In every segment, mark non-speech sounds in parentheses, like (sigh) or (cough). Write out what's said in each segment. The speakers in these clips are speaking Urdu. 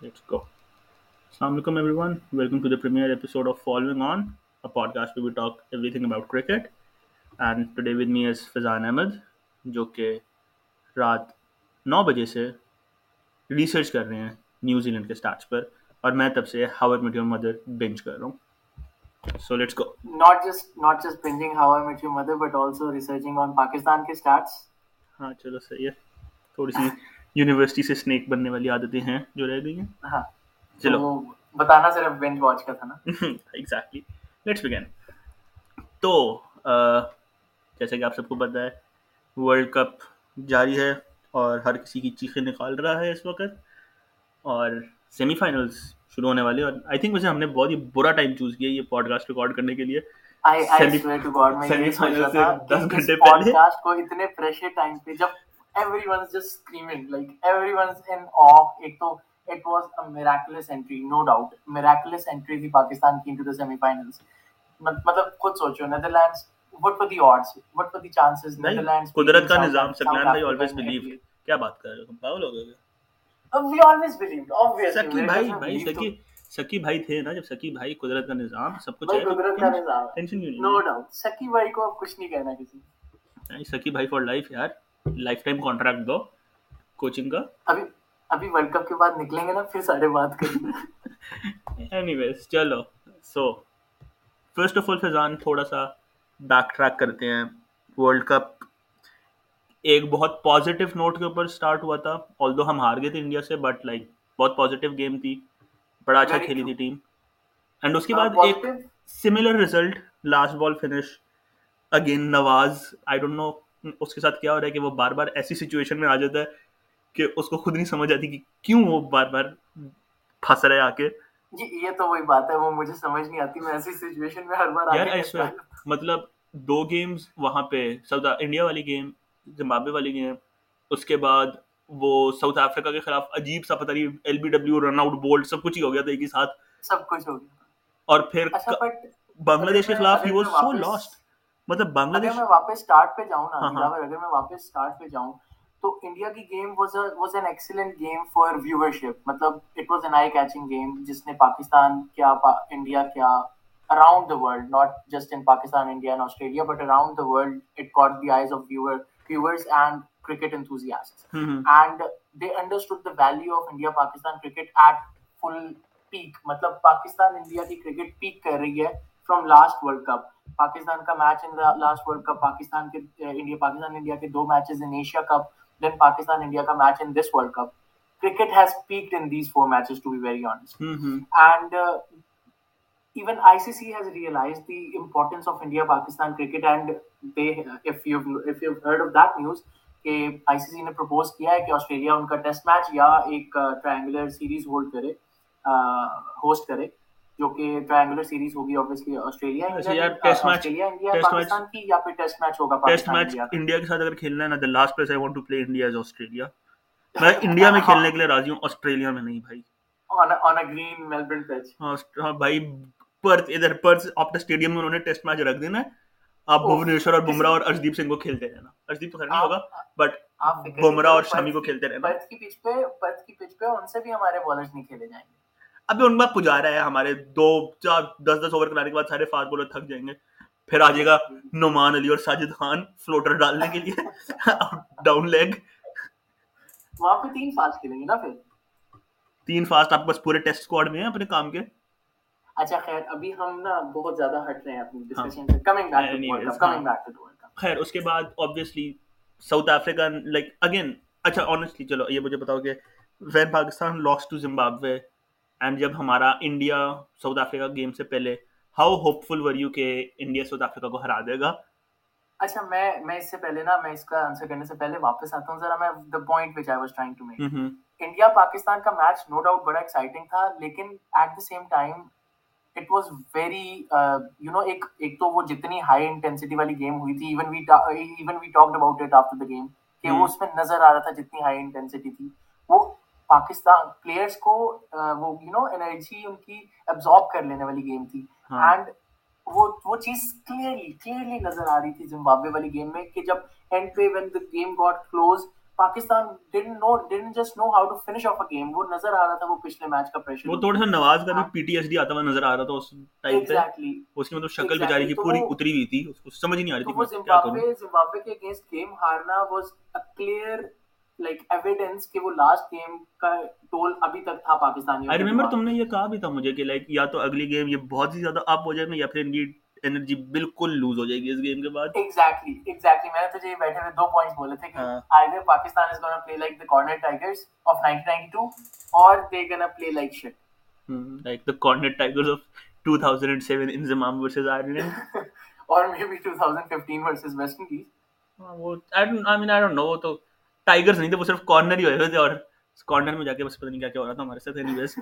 لیٹس گو السلام علیکم everyone welcome to the premiere episode of following on a podcast we we talk everything about cricket and today with me is Faizan Ahmed جو کہ رات نو بجے سے ریسرچ کر رہے ہیں نیوزی لینڈ کے اسٹارٹس پر اور میں تب سے how I met your mother binge کر رہا ہوں so let's go not just not just bingeing how I met your mother but also researching on Pakistan کے اسٹارٹس ہاں چلو صحیح ہے تھوڑی سی یونیورسٹی سے اسنیک بننے والی عادتیں ہیں جو رہ گئی ہیں۔ ہاں چلو۔ بتانا صرف بینچ واچ کا تھا نا۔ ایگزیکٹلی لیٹس بگن تو جیسا کہ آپ سب کو پتہ ہے ورلڈ کپ جاری ہے اور ہر کسی کی چیخیں نکال رہا ہے اس وقت۔ اور سیمی فائنلز شروع ہونے والے اور آئی تھنک ویسے ہم نے بہت ہی برا ٹائم چوز کیا یہ پوڈ کاسٹ ریکارڈ کرنے کے لیے۔ سیمی فائنل سے دس گھنٹے پہلے۔ کو اتنے پریشر ٹائم پہ جب everyone is just screaming like everyone is in of ایک تو it was a miraculous entry no doubt miraculous entry تھی پاکستان کی انٹو دا سیمی فائنلز مطلب خود سوچو Netherlands what for the odds what for the chances Netherlands قدرت کا نظام سکلان بھائی آلویز بیلیو کیا بات کر رہے ہو تم پاگل ہو گئے وی آلویز بیلیوڈ obviously. سکی بھائی بھائی سکی سکی بھائی تھے نا جب سکی بھائی قدرت کا نظام سب کچھ ہے قدرت کا نظام ٹینشن نہیں نو ڈاؤٹ سکی بھائی کو اب کچھ نہیں کہنا کسی سکی بھائی فار لائف یار لائف ٹائم کانٹریکٹ دو کوچنگ کا۔ ابھی ابھی ورلڈ کپ کے بعد نکلیں گے نا پھر سارے بات کریں۔ اینی ویز چلو۔ So first of all Faizan تھوڑا سا بیک ٹریک کرتے ہیں۔ ورلڈ کپ ایک بہت پازیٹیو نوٹ کے اوپر اسٹارٹ ہوا تھا۔ آل دو ہم ہار گئے تھے انڈیا سے بٹ لائک بہت پازیٹیو گیم تھی۔ بڑا اچھا کھیلی تھی ٹیم۔ اینڈ اس کے ہاں، بعد ایک similar result last ball finish again Nawaz I don't know اس کے ساتھ کیا ہو رہا ہے کہ وہ بار بار ایسی سچویشن میں آ جاتا ہے کہ اس کو خود نہیں سمجھ آتی کہ کیوں وہ بار بار پھنس رہا ہے آ کے جی یہ تو وہی بات ہے وہ مجھے سمجھ نہیں آتی میں ایسی سچویشن میں ہر بار یار مطلب دو گیمز وہاں پہ انڈیا والی گیم زمبابے والی گیم اس کے بعد وہ ساؤتھ افریقہ کے خلاف عجیب سا پتہ نہیں L B W run out bowled سب کچھ ہی ہو گیا تھا ایک ہی ساتھ۔ سب کچھ ہو گیا۔ اور پھر اچھا، بنگلہ دیش کے خلاف ہی سو لاسٹ مطلب بنگلہ دیش میں واپس سٹارٹ پہ جاؤں نا ہاں، ہاں۔ اگر میں واپس سٹارٹ پہ جاؤں تو انڈیا کی game was was excellent game for viewership مطلب اٹ واز کیچنگ گیم جس نے پاکستان کیا انڈیا کیا around world not just in Pakistan India and Australia but around world it caught the viewer viewers and cricket and they understood value India Pakistan cricket at full peak مطلب پاکستان انڈیا کی کرکٹ پیک کر رہی ہے from last world cup Pakistan کا match in last world cup Pakistan کے انڈیا پاکستان انڈیا کے دو matches in Asia cup then Pakistan India کا match in this world cup cricket has packed in these four matches to be very honest and even I C C has realize the importance of India Pakistan cricket and they heard of that news کہ آئی سی سی نے پرپوز کیا ہے کہ آسٹریلیا ان کا ٹیسٹ میچ یا ایک ٹرائنگولر سیریز ہولڈ کرے ہوسٹ کرے جو کہ ٹرائنگولر سیریز ہوگی obviously Australia India Australia India Pakistan کی یا پھر ٹیسٹ میچ ہوگا ٹیسٹ میچ انڈیا کے ساتھ اگر کھیلنا ہے نا the last place I want to play India is Australia میں انڈیا میں کھیلنے کے لیے راضی ہوں آسٹریلیا میں نہیں بھائی. On a green Melbourne pitch ہاں بھائی پرت ادھر پرت اپنے اسٹیڈیم میں انہوں نے ٹیسٹ میچ رکھ دینا ہے. آپ oh. بھوونیشور اور بمراہ اور ارشدیپ سنگھ کو کھیلتے رہنا. ارشدیپ خیر نہیں ہوگا بٹ بمراہ اور شامی کو کھیلتے رہنا. پرت کی پچ پہ پرت کی پچ پہ ان سے بھی ہمارے بالرز نہیں کھیلے جائیں گے. ابھی ان میں پجارا ہے ہمارے دو چار دس دس اوور کرانے کے بعد سارے فاسٹ بولر تھک جائیں گے۔ پھر آ جائے گا نعمان علی اور ساجد خان فلوٹر ڈالنے کے لیے۔ ڈاؤن لیگ وہاں پہ تین فاسٹ کھیلیں گے نا پھر؟ تین فاسٹ آپ کے پاس پورے ٹیسٹ میں ہیں اپنے کام کے۔ اچھا خیر ابھی ہم نا بہت زیادہ ہٹ رہے ہیں اپنی ہاں۔ ڈسکشن سے۔ Coming back to world cup coming back to world cup خیر اس کے بعد obviously South Africa like again اچھا آنیسٹلی چلو یہ مجھے بتاؤ کہ when Pakistan to Zimbabwe and جب ہمارا انڈیا ساؤتھ افریقہ گیم سے پہلے how hopeful were you کہ انڈیا ساؤتھ افریقہ کو ہرا دے گا؟ اچھا میں میں اس سے پہلے نا میں اس کا آنسر کرنے سے پہلے واپس آتا ہوں۔ ذرا میں the point which I was trying to make India Pakistan کا میچ نو ڈاؤٹ بڑا ایکسائٹنگ تھا لیکن at the same time it was very you know ایک ایک تو وہ جتنی ہائی انٹینسٹی والی گیم ہوئی تھی even we even we talked about it after the game کہ وہ اس میں نظر آ رہا تھا جتنی ہائی انٹینسٹی تھی۔ وہ پاکستان پلیئرس کو وہ یو نو انرجی ان کی ابزارب کر لینے والی گیم تھی۔ ہاں۔ اینڈ وہ وہ چیز کلیئرلی کلیئرلی نظر آ رہی تھی زمبابوے والی گیم میں کہ جب اینڈ پہ when the game got close Pakistan no just know how to finish game وہ نظر آ رہا تھا وہ پچھلے میچ کا پریشر وہ تھوڑا سا نواز کا بھی پی ٹی ایس ڈی آتا ہوا نظر آ رہا تھا اس اس کی مطلب شکل بیچاری کی پوری اتری ہوئی تھی۔ اس کو سمجھ نہیں آ رہی تھی کیا کروں۔ زمبابوے کے against game ہارنا was a clear like evidence کہ وہ لاسٹ گیم کا ٹول ابھی تک تھا پاکستانی آئی ریمبر تم نے یہ کہا بھی تھا مجھے کہ لائک یا تو اگلی گیم یہ بہت ہی زیادہ اپ ہو جائے گا یا پھر ان کی انرجی بالکل لوز ہو جائے گی اس گیم کے بعد. ایگزیکٹلی ایگزیکٹلی میں نے تو یہ بیٹھے ہوئے دو پوائنٹس بولے تھے کہ I think Pakistan is gonna play like the cornered tigers of 1992 اور they gonna play like shit like the cornered tigers of 2007 Inzamam versus Ireland اور maybe 2015 versus West Indies وہ I don't I mean I don't know تو ٹائگرز نہیں تھے وہ صرف کارنر ہی ہوئے ہوئے تھے اور کارنر میں جا کے بس پتہ نہیں کیا کیا ہو رہا تھا ہمارے ساتھ اینی (laughs) ویز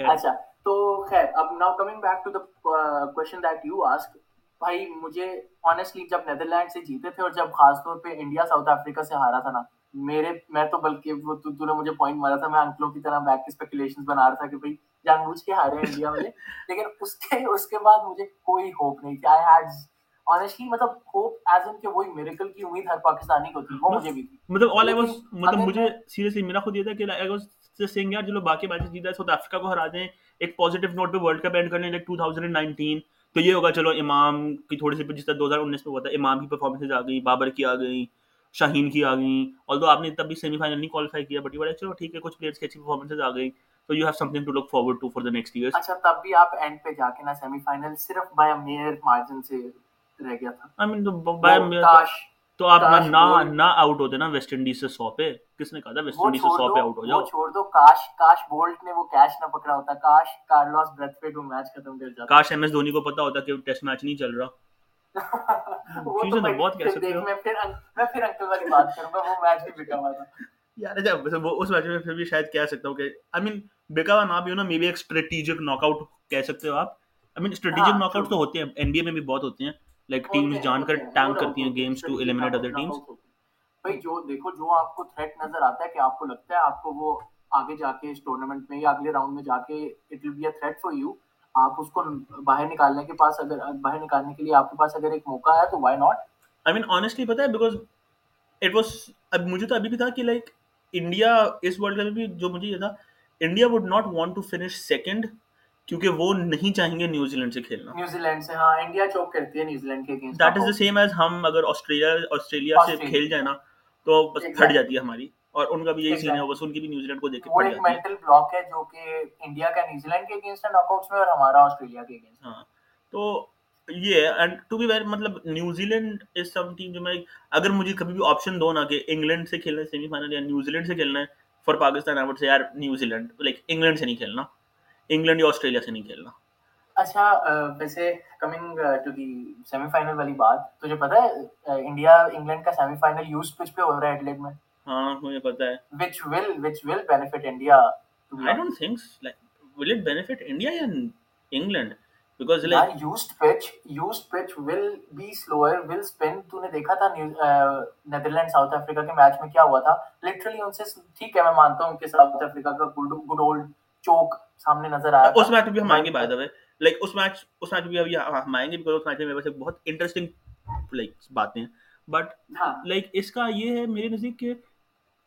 اچھا تو خیر اب now coming back to the question that you ask بھائی مجھے جب نیدرلینڈ سے جیتے تھے اور جب خاص طور پہ انڈیا ساؤتھ افریقہ سے ہارا تھا نا میرے میں تو بلکہ وہ تو نے مجھے پوائنٹ مارا تھا میں انکلوں کی طرح بیک کے اسپیکولیشن بنا رہا تھا کہ بھائی جان بوجھ کے ہارے انڈیا والے (laughs) لیکن اس کے اس کے بعد مجھے کوئی ہوپ نہیں تھی۔ آئی ہیڈ آنیسٹلی مطلب ہوپ ایز ان کہ وہی میریکل کی امید ہر پاکستانی کو تھی وہ مجھے بھی تھی مطلب آل آئی واز مطلب مجھے سیریسلی میرا خود یہ تھا کہ آئی واز جسٹ یار جو لوگ باقی میچز جیتا ہے ساؤتھ افریقہ کو ہرا دیں ایک پازیٹیو نوٹ پہ ورلڈ کپ اینڈ کرنے لائک 2019 تو یہ ہوگا چلو امام کی تھوڑی سی جس طرح 2019 میں ہوا تھا امام کی پرفارمنسز آ گئی بابر کی آ گئی شاہین کی آ گئی اور آپ نے تب بھی سیمی فائنل نہیں کوالیفائی کیا بٹ یہ چلو ٹھیک ہے کچھ پلیئرس کی اچھی پرفارمنسز آ گئی تو you have something to look forward to for the next year اچھا تب بھی آپ اینڈ پہ جا کے نا سیمی فائنل صرف بائی ا مارجن سے رہ گیا تھا۔ I mean, تو آپ نہ نہ آؤٹ ہوتے نا ویسٹ انڈیز سے سو پہ۔ کس نے کہا تھا ویسٹ انڈیز سے سو پہ آؤٹ ہو جاؤ؟ چھوڑ دو۔ کاش کاش بولٹ نے وہ کیچ نہ پکڑا ہوتا۔ کاش کارلوس بریتھفیلڈ وہ میچ ختم کر جاتا۔ کاش ایم ایس دھونی کو پتا ہوتا کہ ٹیسٹ میچ نہیں چل رہا۔ (laughs) وہ تو بہت کہہ سکتے ہو۔ میں پھر میں پھر انکل والی بات کروں۔ گا وہ میچ بھی بکا ہوا تھا۔ اچھا، اس میچ میں پھر بھی شاید کہہ سکتا ہوں کہ آئی مین بکا ہوا نہ بھی ہو می بی ایک اسٹریٹجک ناک آؤٹ کہہ سکتے ہو آپ۔ آئی مین اسٹریٹجک ناک آؤٹ تو ہوتے ہیں این بی اے میں بھی بہت ہوتے ہیں۔ لائک ٹیمز جان کر ٹینک کرتی ہیں games to eliminate other teams بھائی جو دیکھو جو آپ کو تھریٹ نظر آتا ہے کہ آپ کو لگتا ہے آپ کو وہ آگے جا کے اس ٹورنامنٹ میں یا اگلے راؤنڈ میں جا کے it will be a threat for you آپ اس کو باہر نکالنے کے پاس اگر باہر نکالنے کے لیے آپ کے پاس اگر ایک موقع ہے تو why not I mean honestly پتہ ہے بیکاز اٹ واز اب مجھے تو ابھی بھی تھا کہ لائک انڈیا اس ورلڈ کپ میں بھی جو مجھے یہ تھا India would not want to finish second کیونکہ وہ نہیں چاہیں گے نیوزی لینڈ سے کھیلنا۔ نیوزی لینڈ سے ہاں انڈیا چوک کرتی ہے New Zealand against that is the same as ہم اگر آسٹریلیا آسٹریلیا سے کھیل جائیں نا تو بس پھٹ جاتی ہے ہماری۔ اور ان کا بھی یہی سین ہے بس ان کی بھی نیوزی لینڈ کو دیکھ کے وہ ایک مینٹل بلاک ہے جو کہ انڈیا کا نیوزی لینڈ کے اگینسٹ ناک آؤٹس میں اور ہمارا آسٹریلیا کے اگینسٹ ہاں تو یہ اینڈ ٹو بی ویری مطلب New land is something جو میں اگر مجھے کبھی بھی آپشن دو نا کہ انگلینڈ سے کھیلنا ہے سیمی فائنل یا نیوزی لینڈ سے کھیلنا ہے for Pakistan I would say یار نیوزی لینڈ لائک انگلینڈ سے نہیں کھیلنا۔ انگلینڈ یا آسٹریلیا سے نہیں کھیلنا۔ اچھا ویسے coming to the semi final والی بات تجھے پتا ہے انڈیا انگلینڈ کا سیمی فائنل یوز پچ پہ ہو رہا ہے ایڈلیڈ میں؟ ہاں مجھے پتا ہے۔ Which will which will benefit India I don't think like will it benefit India یا انگلینڈ تو نے دیکھا تھا نیدرلینڈ ساؤتھ افریقہ کے میچ میں کیا ہوا تھا لٹرلی ان سے ٹھیک ہے میں مانتا ہوں کہ ساؤتھ افریقہ کا گڈ اولڈ چوک سامنے نظر آیا اس میچ بھی ہم آئیں گے بائی دا وے لائک اس میچ اس میچ میں بھی ہم آئیں گے بیکاز اس میچ میں ویسے بہت انٹرسٹنگ لائک باتیں ہیں۔ بٹ لائک اس کا یہ ہے میرے نزدیک کہ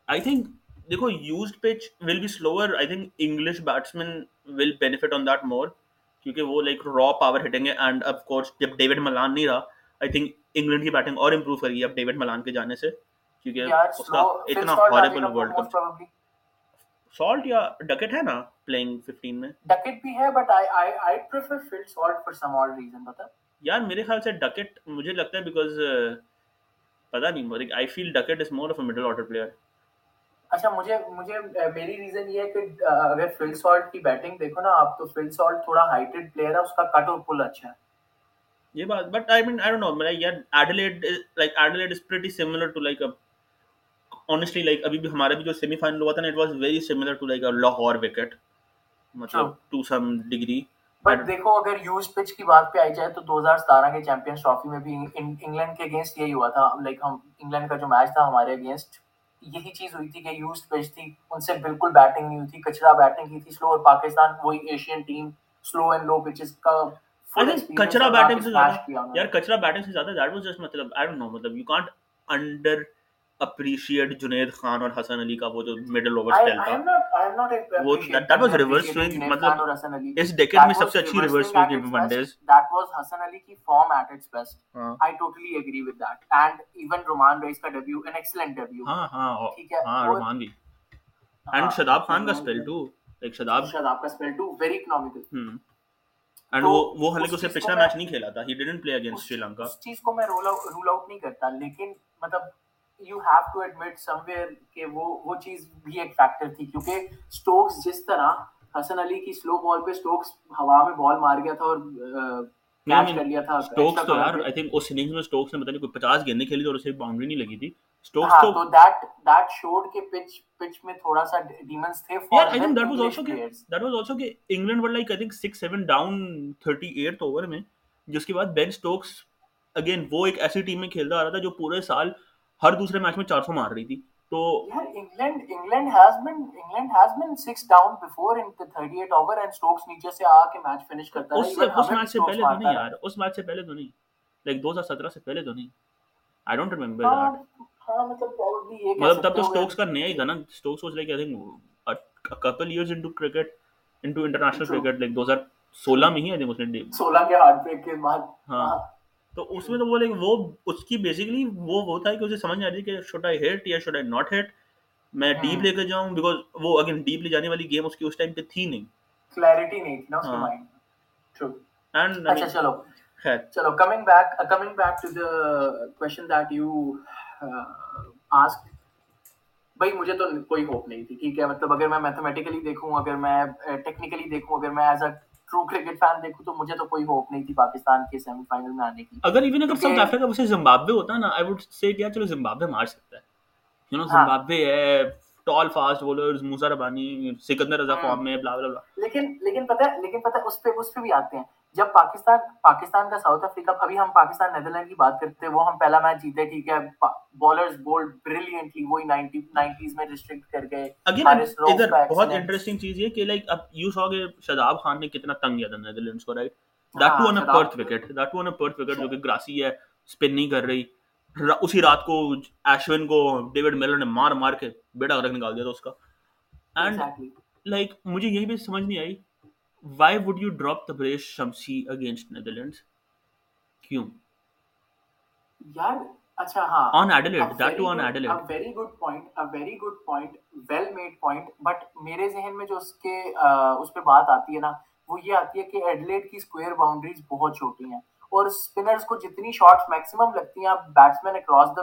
آئی تھنک دیکھو used pitch will be slower I think English batsman will benefit on that more کیونکہ وہ لائک را پاور ہٹیں گے اینڈ اف کورس جب ڈیوڈ ملان نہیں رہا آئی تھنک انگلینڈ کی بیٹنگ اور امپروو کر گئی اب ڈیوڈ ملان کے جانے سے کیونکہ اس کا اتنا ہاربل ورلڈ کپ سالٹ یا ڈکٹ ہے نا پلینگ 15 میں? ڈکٹ بھی ہے but I I I prefer Phil Salt for some all reason پتہ یار میرے خیال سے ڈکٹ مجھے لگتا ہے بیکاز پتہ نہیں like I feel Duckett is more of a middle order player اچھا مجھے مجھے میری ریزن یہ ہے کہ اگر فل سالٹ کی بیٹنگ دیکھو نا آپ تو فل سالٹ تھوڑا ہائٹڈ پلیئر ہے اس کا کٹ اور پل اچھا ہے یہ بات but I mean I don't know میرا یار Adelaide like Adelaide is pretty similar to like a honestly like ابھی بھی ہمارا بھی جو سیمی فائنل ہوا تھا نا it was very similar to like Lahore wicket مطلب ٹو سم ڈگری بٹ دیکھو اگر یوز پچ کی بات پہ آئی جائے تو دو ہزار ستارہ کے چیمپئنس ٹرافی میں بھی انگلینڈ کے اگینسٹ یہی ہوا تھا لائک ہم انگلینڈ کا جو میچ تھا ہمارے اگینسٹ یہی چیز ہوئی تھی کہ یوز پچ تھی ان سے بالکل بیٹنگ نہیں ہوئی تھی کچرا بیٹنگ کی تھی سلو اور پاکستان وہی Asian team slow and low pitches کا کچرا بیٹنگ سے زیادہ یار کچرا بیٹنگ سے زیادہ دیٹ واز جسٹ مطلب آئی ڈونٹ نو مطلب you can't underappreciate Junaid Khan اور حسن علی کا وہ جو مڈل اوور سٹائل تھا وہ دیٹ واز ریورس سوئنگ مطلب اس ڈیکیڈ میں سب سے اچھی ریورس سوئنگ کی one days that was Hasan Ali کی form at its best I totally agree with that and even Rumman Raees کا ڈیبیو این ایکسلنٹ ڈیبیو ہاں ہاں ٹھیک ہے ہاں رومان بھی اینڈ شاداب خان کا سپیل ٹو ایک شاداب شاداب کا spell too very economical and وہ وہ حالانکہ اسے پچھلا میچ نہیں کھیلا تھا ہی didn't play against Sri Lanka اس چیز کو میں رول آؤٹ نہیں کرتا لیکن مطلب you have to admit somewhere کہ وہ وہ چیز بھی ایک فیکٹر تھی کیونکہ اسٹوکس جس طرح حسن علی کی سلو بال پہ اسٹوکس ہوا میں بال مار گیا تھا اور انگلینڈ ہاں، میں جس کے بعد بین اسٹوکس اگین وہ ایک ایسی ٹیم میں کھیلتا آ رہا تھا جو پورے سال ہر دوسرے میچ میں چار سو مار رہی تھی۔ تو England England has been England has been down before in the 38 over and Stokes نیچے سے آ کے میچ فنش کرتا ہے اس اس میچ سے پہلے تو نہیں یار اس میچ سے پہلے تو نہیں۔ لائک 2017 سے پہلے تو نہیں۔ آئی ڈونٹ دیٹ مطلب, مطلب تب تو سٹوکس کا نیا ہی تھا نا۔ Stokes I think couple years into cricket into international cricket like 2016 میں ہی آئی تھنک اس نے 16 کے بریک کے بعد۔ ہاں۔ تو اس میں تو وہ کہ وہ اس کی بیسکلی وہ ہوتا ہے کہ اسے سمجھ نہیں آ رہی کہ شوڈ آئی ہٹ یا شوڈ آئی ناٹ ہٹ میں ہاں۔ ڈیپ لے کر جاؤں بیکاز وہ اگین ڈیپ لے جانے والی گیم اس کی اس ٹائم پہ تھی نہیں۔ کلیئرٹی نہیں تھی نا اس کے مائنڈ ٹرو اینڈ اچھا چلو۔ خیر۔ چلو coming back coming back to the question that you ask بھائی مجھے تو کوئی ہوپ نہیں تھی ٹھیک ہے؟ مطلب اگر میں میتھمیٹیکلی دیکھوں اگر میں uh, ٹیکنیکلی دیکھوں اگر میں as a true cricket fan دیکھوں تو مجھے تو کوئی ہوپ نہیں تھی پاکستان کے سیمی فائنل میں آنے کی۔ اگر ایون اگر ساؤتھ افریقہ ویسے زمبابوے ہوتا نا آئی وڈ سے کیا چلو زمبابوے مار سکتا ہے۔ یو نو ہاں۔ زمبابوے ہے tall fast bowlers Muzarabani Sikandar Raza ہاں۔ فارم میں بلا بلا بلا لیکن لیکن پتہ ہے لیکن پتہ ہے اس پہ اس پہ بھی آتے ہیں۔ جب پاکستان پاکستان کا ساؤتھ افریقہ ابھی ہم پاکستان نیدرلینڈ کی بات کرتے وہ ہم پہلا میچ جیتے ٹھیک ہے بالرز بولڈ بریلینٹلی وہی 90s میں ریسٹرکٹ کر گئے اگین ادھر بہت انٹرسٹنگ چیز یہ کہ لائک اب یو سو کہ شاداب خان نے کتنا تنگ کیا تھا نیدرلینڈز کو right that too on a Perth wicket that too on a Perth wicket جو اچھا۔ کہ گراسی ہے سپن نہیں کر رہی۔ اسی رات کو ایشون کو ڈیوڈ ملر نے مار مار کے بیٹا غرق نکال دیا تھا اس کا۔ اینڈ لائک مجھے یہی بھی سمجھ نہیں آئی why would you drop Tabraiz Shamsi against Netherland کیوں یار اچھا ہاں on that too on a very good point a very good point well made point but میرے ذہن میں جو اس کے اس پہ بات آتی ہے نا وہ یہ آتی ہے کہ کی باؤنڈریز بہت چھوٹی ہیں اور کو جتنی شاٹس میکسیمم لگتی ہیں اکراس دا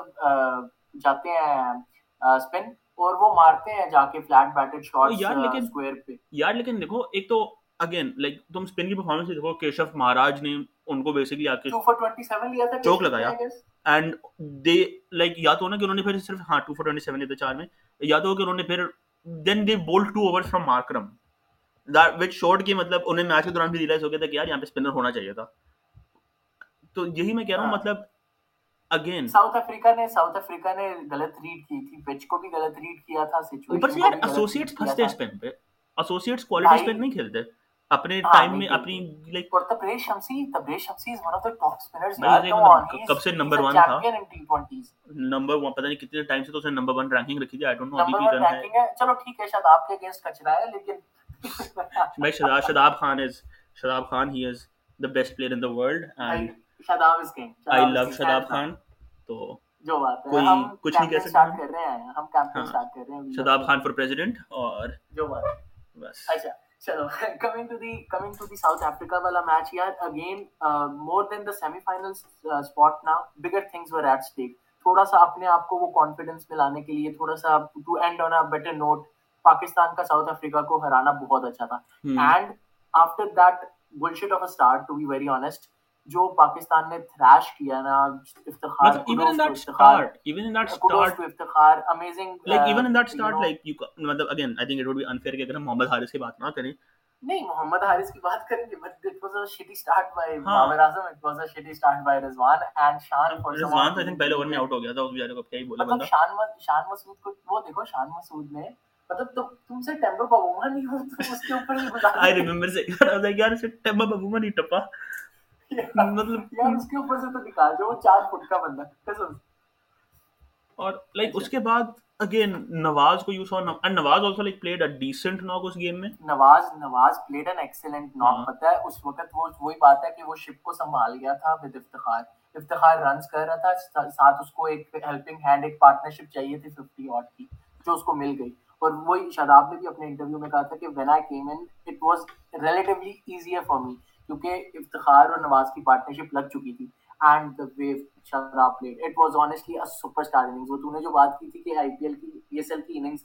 جاتے ہیں اور وہ مارتے ہیں جا کے فلیٹ بیٹڈ شاٹس پہ یار لیکن دیکھو ایک تو اگین لائک تم اسپن کی پرفارمنس دیکھو کیشو مہاراج نے ان کو بیسکلی آ کے چوک لگایا۔ اینڈ دے لائک یا تو نا کہ انہوں نے پھر صرف ہاں ٹو فور ٹوئنٹی سیون لیتے چار میں۔ یا تو کہ انہوں نے پھر then they bowl two over from Markram with short کے مطلب انہیں میچ کے دوران بھی ریلائز ہو گیا تھا کہ یار یہاں پہ اسپنر ہونا چاہیے تھا۔ تو یہی میں کہہ رہا ہوں ہاں۔ مطلب اگین ساؤتھ افریقہ نے ساؤتھ افریقہ نے غلط ریڈ کی تھی۔ پچ کو بھی غلط ریڈ کیا تھا سچویشن اوپر سے یار ایسوسیٹس پھنستے اسپن پہ۔ ایسوسیٹس کوالٹی اسپن نہیں کھیلتے۔ اپنے ہاں، ٹائم میں اپنی لائک اور Tabraiz Shamsi Tabraiz Shamsi is one of the top spinners یار کم کب سے نمبر 1 تھا؟ نمبر 1 پتہ نہیں کتنے ٹائم سے تو اس نمبر 1 رینکنگ رکھی تھی آئی ڈونٹ نو ابھی بھی رن ہے۔ چلو ٹھیک ہے شاید آپ کے اگینسٹ کچرا ہے لیکن (laughs) میں Shadab Shadab Khan is Shadab Khan he is the best player in the world and Shadab is king I love Shadab Khan. تو جو بات ہے ہم کچھ نہیں کہہ سکتے کر رہے ہیں ہم کیمپین سٹارٹ ہاں، کر رہے ہیں۔ شاداب خان فار پریزیڈنٹ اور جو بات ہے۔ بس۔ اچھا۔ چلو coming to the coming to the South Africa والا میچ یار again more than the semi final spot نا bigger things were at stake تھوڑا سا اپنے آپ کو وہ کانفیڈنس میں کے لیے تھوڑا سا to end on a better note Pakistan کا ساؤتھ افریقہ کو ہرانا بہت اچھا تھا. And after that glitch of a start to be very honest جو پاکستان نے تھریش کیا نا Iftikhar even in that start even in that start Iftikhar amazing like even in that start like you مطلب again I think it would be unfair کہ اگر ہم محمد حارث کی بات نہ کریں۔ نہیں محمد حارث کی بات کریں گے but it was a shitty start by Babar Azam it was a shitty start by Rizwan and Shan for Rizwan I think پہلے اوور میں آؤٹ ہو گیا تھا اس بیچارے کو کیا ہی بولا مطلب بندہ؟ شان شان مسعود کو وہ دیکھو شان مسعود نے مطلب تو تم سے ٹیمبر بابوما نہیں ہو تو اس کے اوپر بھی بتا آئی ریممبر سے یار اس سے ٹیمبو بابوما نہیں ٹپا۔ مطلب (laughs) اس کے اوپر سے تو نکال جو وہ چار فٹ کا بندہ قسم۔ اور لائک اس کے بعد اگین نواز کو you saw and Nawaz also like played a decent knock us game میں۔ نواز نواز پلیڈ ان ایکسلنٹ ناک پتہ ہے اس وقت وہ وہی بات ہے کہ وہ شپ کو سنبھال گیا تھا ود افتخار۔ افتخار رنز کر رہا تھا ساتھ اس کو ایک ہیلپنگ ہینڈ ایک پارٹنرشپ چاہیے تھی 50 آٹ کی جو اس کو مل گئی۔ اور وہی شاداب نے بھی اپنے انٹرویو میں کہا تھا کہ when I came in it was relatively easier for me کیونکہ افتخار اور نواز کی پارٹنرشپ لگ چکی تھی and they played it was honestly a super star innings وہ تو نے جو بات کی تھی کہ آئی پی ایل کی پی ایس ایل کی innings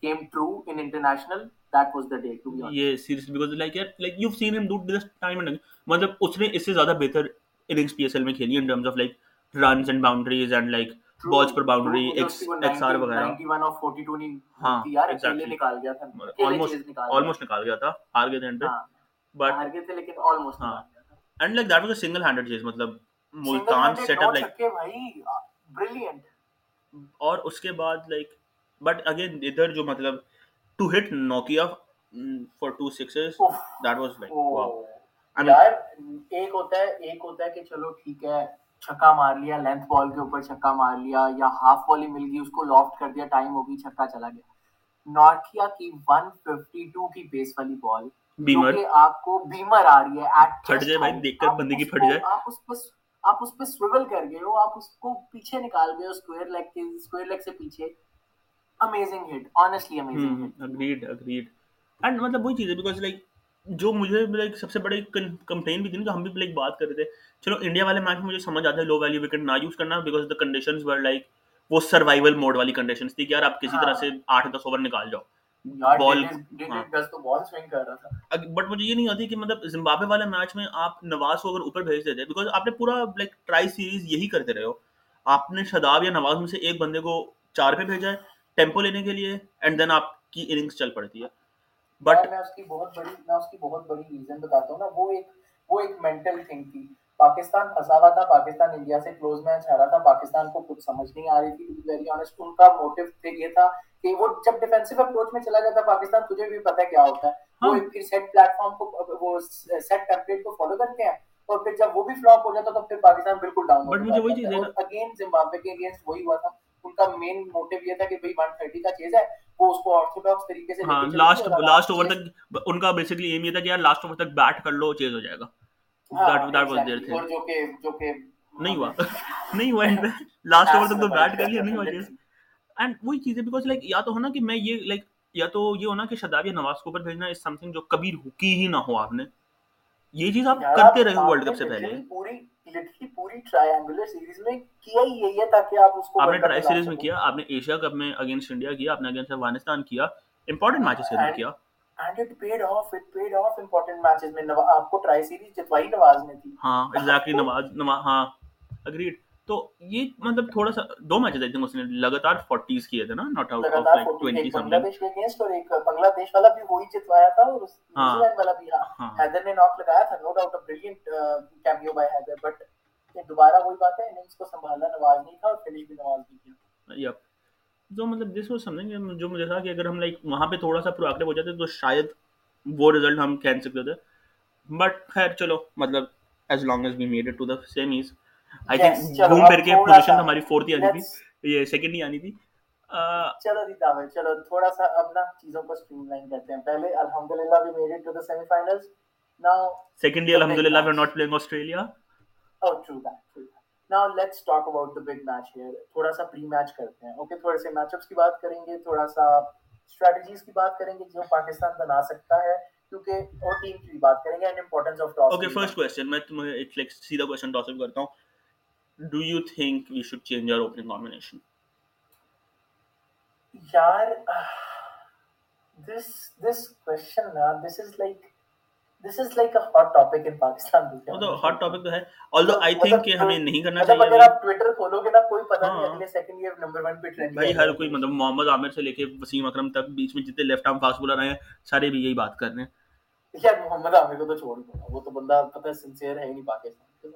came true in international that was the day to be یہ سیریسلی بیکاز لائک یار لائک یو سین ہم ڈو دس ٹائم اینڈ مطلب اس نے اس سے زیادہ بہتر اننگز پی ایس ایل میں کھیلی in terms of like runs and boundaries and like balls per boundary X X R وغیرہ ہاں ایگزیکٹلی آلموسٹ آلموسٹ نکال گیا تھا ہار گئے تھے اینڈ پہ بٹ ہار گئے تھے لیکن آلموسٹ ہاں and like that was a single handed چیز مطلب ملتان سیٹ اپ لائک بھائی بریلینٹ اور اس کے بعد لائک بٹ اگین ادھر جو مطلب to hit Nokia for two sixes that was like wow یار ایک ہوتا ہے ایک ہوتا ہے کہ چلو ٹھیک ہے چھکا مار لیا لینتھ بال کے اوپر چھکا مار لیا یا ہاف بال ہی مل گئی اس کو لافٹ کر دیا ٹائم ہوگی چھکا چلا گیا نارکیا کی 152 کی بیس والی بال بیمر آپ کو بیمر آ رہی ہے پھٹ جائے بھائی دیکھ کر بندے کی پھٹ جائے۔ آپ اس پہ آپ اس پہ سویول کر گئے ہو آپ اس کو پیچھے نکال گئے ہو اسکوئر لیگ کے اسکوئر لیگ سے پیچھے. Amazing hit honestly amazing hit agreed agreed and مطلب وہی چیز ہے بیکاز لائک جو مجھے لائک سب سے بڑی کمپلین بھی تھی جو ہم بھی لائک بات کر رہے تھے چلو انڈیا والے میچ میں مجھے سمجھ آتا ہے لو ویلیو وکٹ نہ یوز کرنا because the conditions were like وہ سروائیول موڈ والی کنڈیشنز تھی کہ یار آپ کسی طرح سے آٹھ دس اوور نکال جاؤ۔ بال بٹ مجھے یہ نہیں آتی کہ مطلب زمبابے والے میچ میں آپ نواز کو اگر اوپر بھیج دیتے بیکاز آپ نے پورا لائک ٹرائی سیریز یہی کرتے رہے ہو۔ آپ نے شاداب یا نواز میں سے ایک بندے کو چار پہ بھیجا ہے ٹیمپو لینے کے لیے اینڈ دین آپ کی اننگس چل پڑتی ہے۔ بٹ میں اس کی بہت بڑی میں اس کی بہت بڑی ریزن بتاتا ہوں نا وہ ایک وہ ایک مینٹل تھنگ تھی۔ پاکستان پھنسا ہوا تھا پاکستان انڈیا سے کلوز میچ ہارا تھا پاکستان کو کچھ سمجھ نہیں آ رہی تھی۔ ویری آنےسٹ ان کا موٹو یہ تھا کہ وہ جب ڈیفینسو اپروچ میں چلا جاتا پاکستان تجھے بھی پتہ کیا ہوتا ہے۔ وہ پھر سیٹ پلیٹ فارم کو وہ سیٹ ٹیمپلیٹ کو فالو کرتے ہیں اور پھر جب وہ بھی فلاپ ہو جاتا تو پھر پاکستان بالکل ڈاؤن وہی چیز ہے اگین زمبابوے کے اگینسٹ وہی ہوا تھا۔ ان کا مین موٹو یہ تھا کہ بھائی 130 کا چیز ہے۔ وہ اس کو آرتھوڈاکس طریقے سے ہاں لاسٹ لاسٹ اوور تک ان کا بیسیکلی ایم یہ تھا کہ یار لاسٹ اوور تک بیٹ کر لو چیز ہو جائے گا۔ نہیں ہوا۔ (laughs) نہیں ہوا لاسٹ اوور تک تو بیٹ کر لیا نہیں ہوا چیز۔ اینڈ وہی چیز ہے بیکاز لائک یا تو ہونا کہ میں یہ لائک یا تو یہ ہونا کہ شاداب یا نواز کو اوپر بھیجنا از سم تھنگ جو کبھی رکی ہی نہ ہو آپ نے۔ یہ چیز آپ کرتے رہے ورلڈ کپ سے پہلے۔ پوری لٹرلی پوری ٹرائنگولر سیریز میں کیا ہی یہی ہے تاکہ آپ اس کو آپ نے ٹرائی سیریز میں کیا آپ نے ایشیا کپ میں اگینسٹ انڈیا کیا آپ نے اگینسٹ افغانستان کیا امپورٹنٹ میچز کے اندر کیا۔ And it paid off it paid off important matches میں آپ کو ٹرائی سیریز جتوائی نواز نے تھی. ہاں ایگزیکٹلی نواز ہاں اگریڈ تو یہ مطلب تھوڑا سا دو میچز آئی تھنک اس نے لگاتار 40s کیے تھے نا not out of like 20 some Bangladesh کے اگینسٹ اور ایک بنگلہ دیش والا بھی وہی جتوایا تھا اور نیوزی لینڈ والا بھی ہاں. حیدر نے ناک لگایا تھا no doubt a brilliant cameo by Haider but دوبارہ وہی بات ہے اننگز کو سنبھالنا نواز نہیں تھا اور فنش بھی نواز نہیں کیا۔ یپ جو مطلب دس واز سمتھنگ جو مجھے تھا کہ اگر ہم لائک وہاں پہ تھوڑا سا پرو ایکٹیو ہو جاتے تو شاید وہ رزلٹ ہم کھینچ سکتے تھے بٹ خیر چلو مطلب as long as we made it to the semis I think گھوم پھر کے پوزیشن ہماری فورتھ ہی آنی تھی۔ یہ سیکنڈ ہی آنی تھی۔ چلو جی تاوے چلو تھوڑا سا اب نا چیزوں کو اسٹریم لائن کرتے ہیں۔ پہلے الحمدللہ we made it to the semi finals now secondly الحمدللہ we are not playing Australia oh true that true now let's talk about the big match here تھوڑا سا پری میچ کرتے ہیں. اوکے تھوڑے سے میچ اپس کی بات کریں گے تھوڑا سا اسٹریٹجیز کی بات کریں گے جو پاکستان بنا سکتا ہے کیونکہ اور ٹیم کی بات کریں گے and importance of toss okay first question میں تمہیں ایک لائک سیدھا کوسچن ٹاس اپ کرتا ہوں۔ Do you think we should change our opening combination یار this this question na this is like this is like a hot topic in Pakistan وہ تو hot topic تو ہے. Although I think کہ ہمیں نہیں کرنا چاہیے اگر آپ ٹویٹر کھولو گے نا کوئی پتہ نہیں ہاں۔ اگلے سیکنڈ یہ نمبر 1 پہ ٹرینڈ بھائی ہر کوئی مطلب محمد عامر سے لے کے وسیم اکرم تک بیچ میں جتنے لیفٹ آرم فاسٹ بولر ہیں سارے بھی یہی بات کر رہے ہیں۔ یار محمد عامر کو تو چھوڑ دو وہ تو بندہ پتہ ہے سنسیئر ہے ہی نہیں پاکستان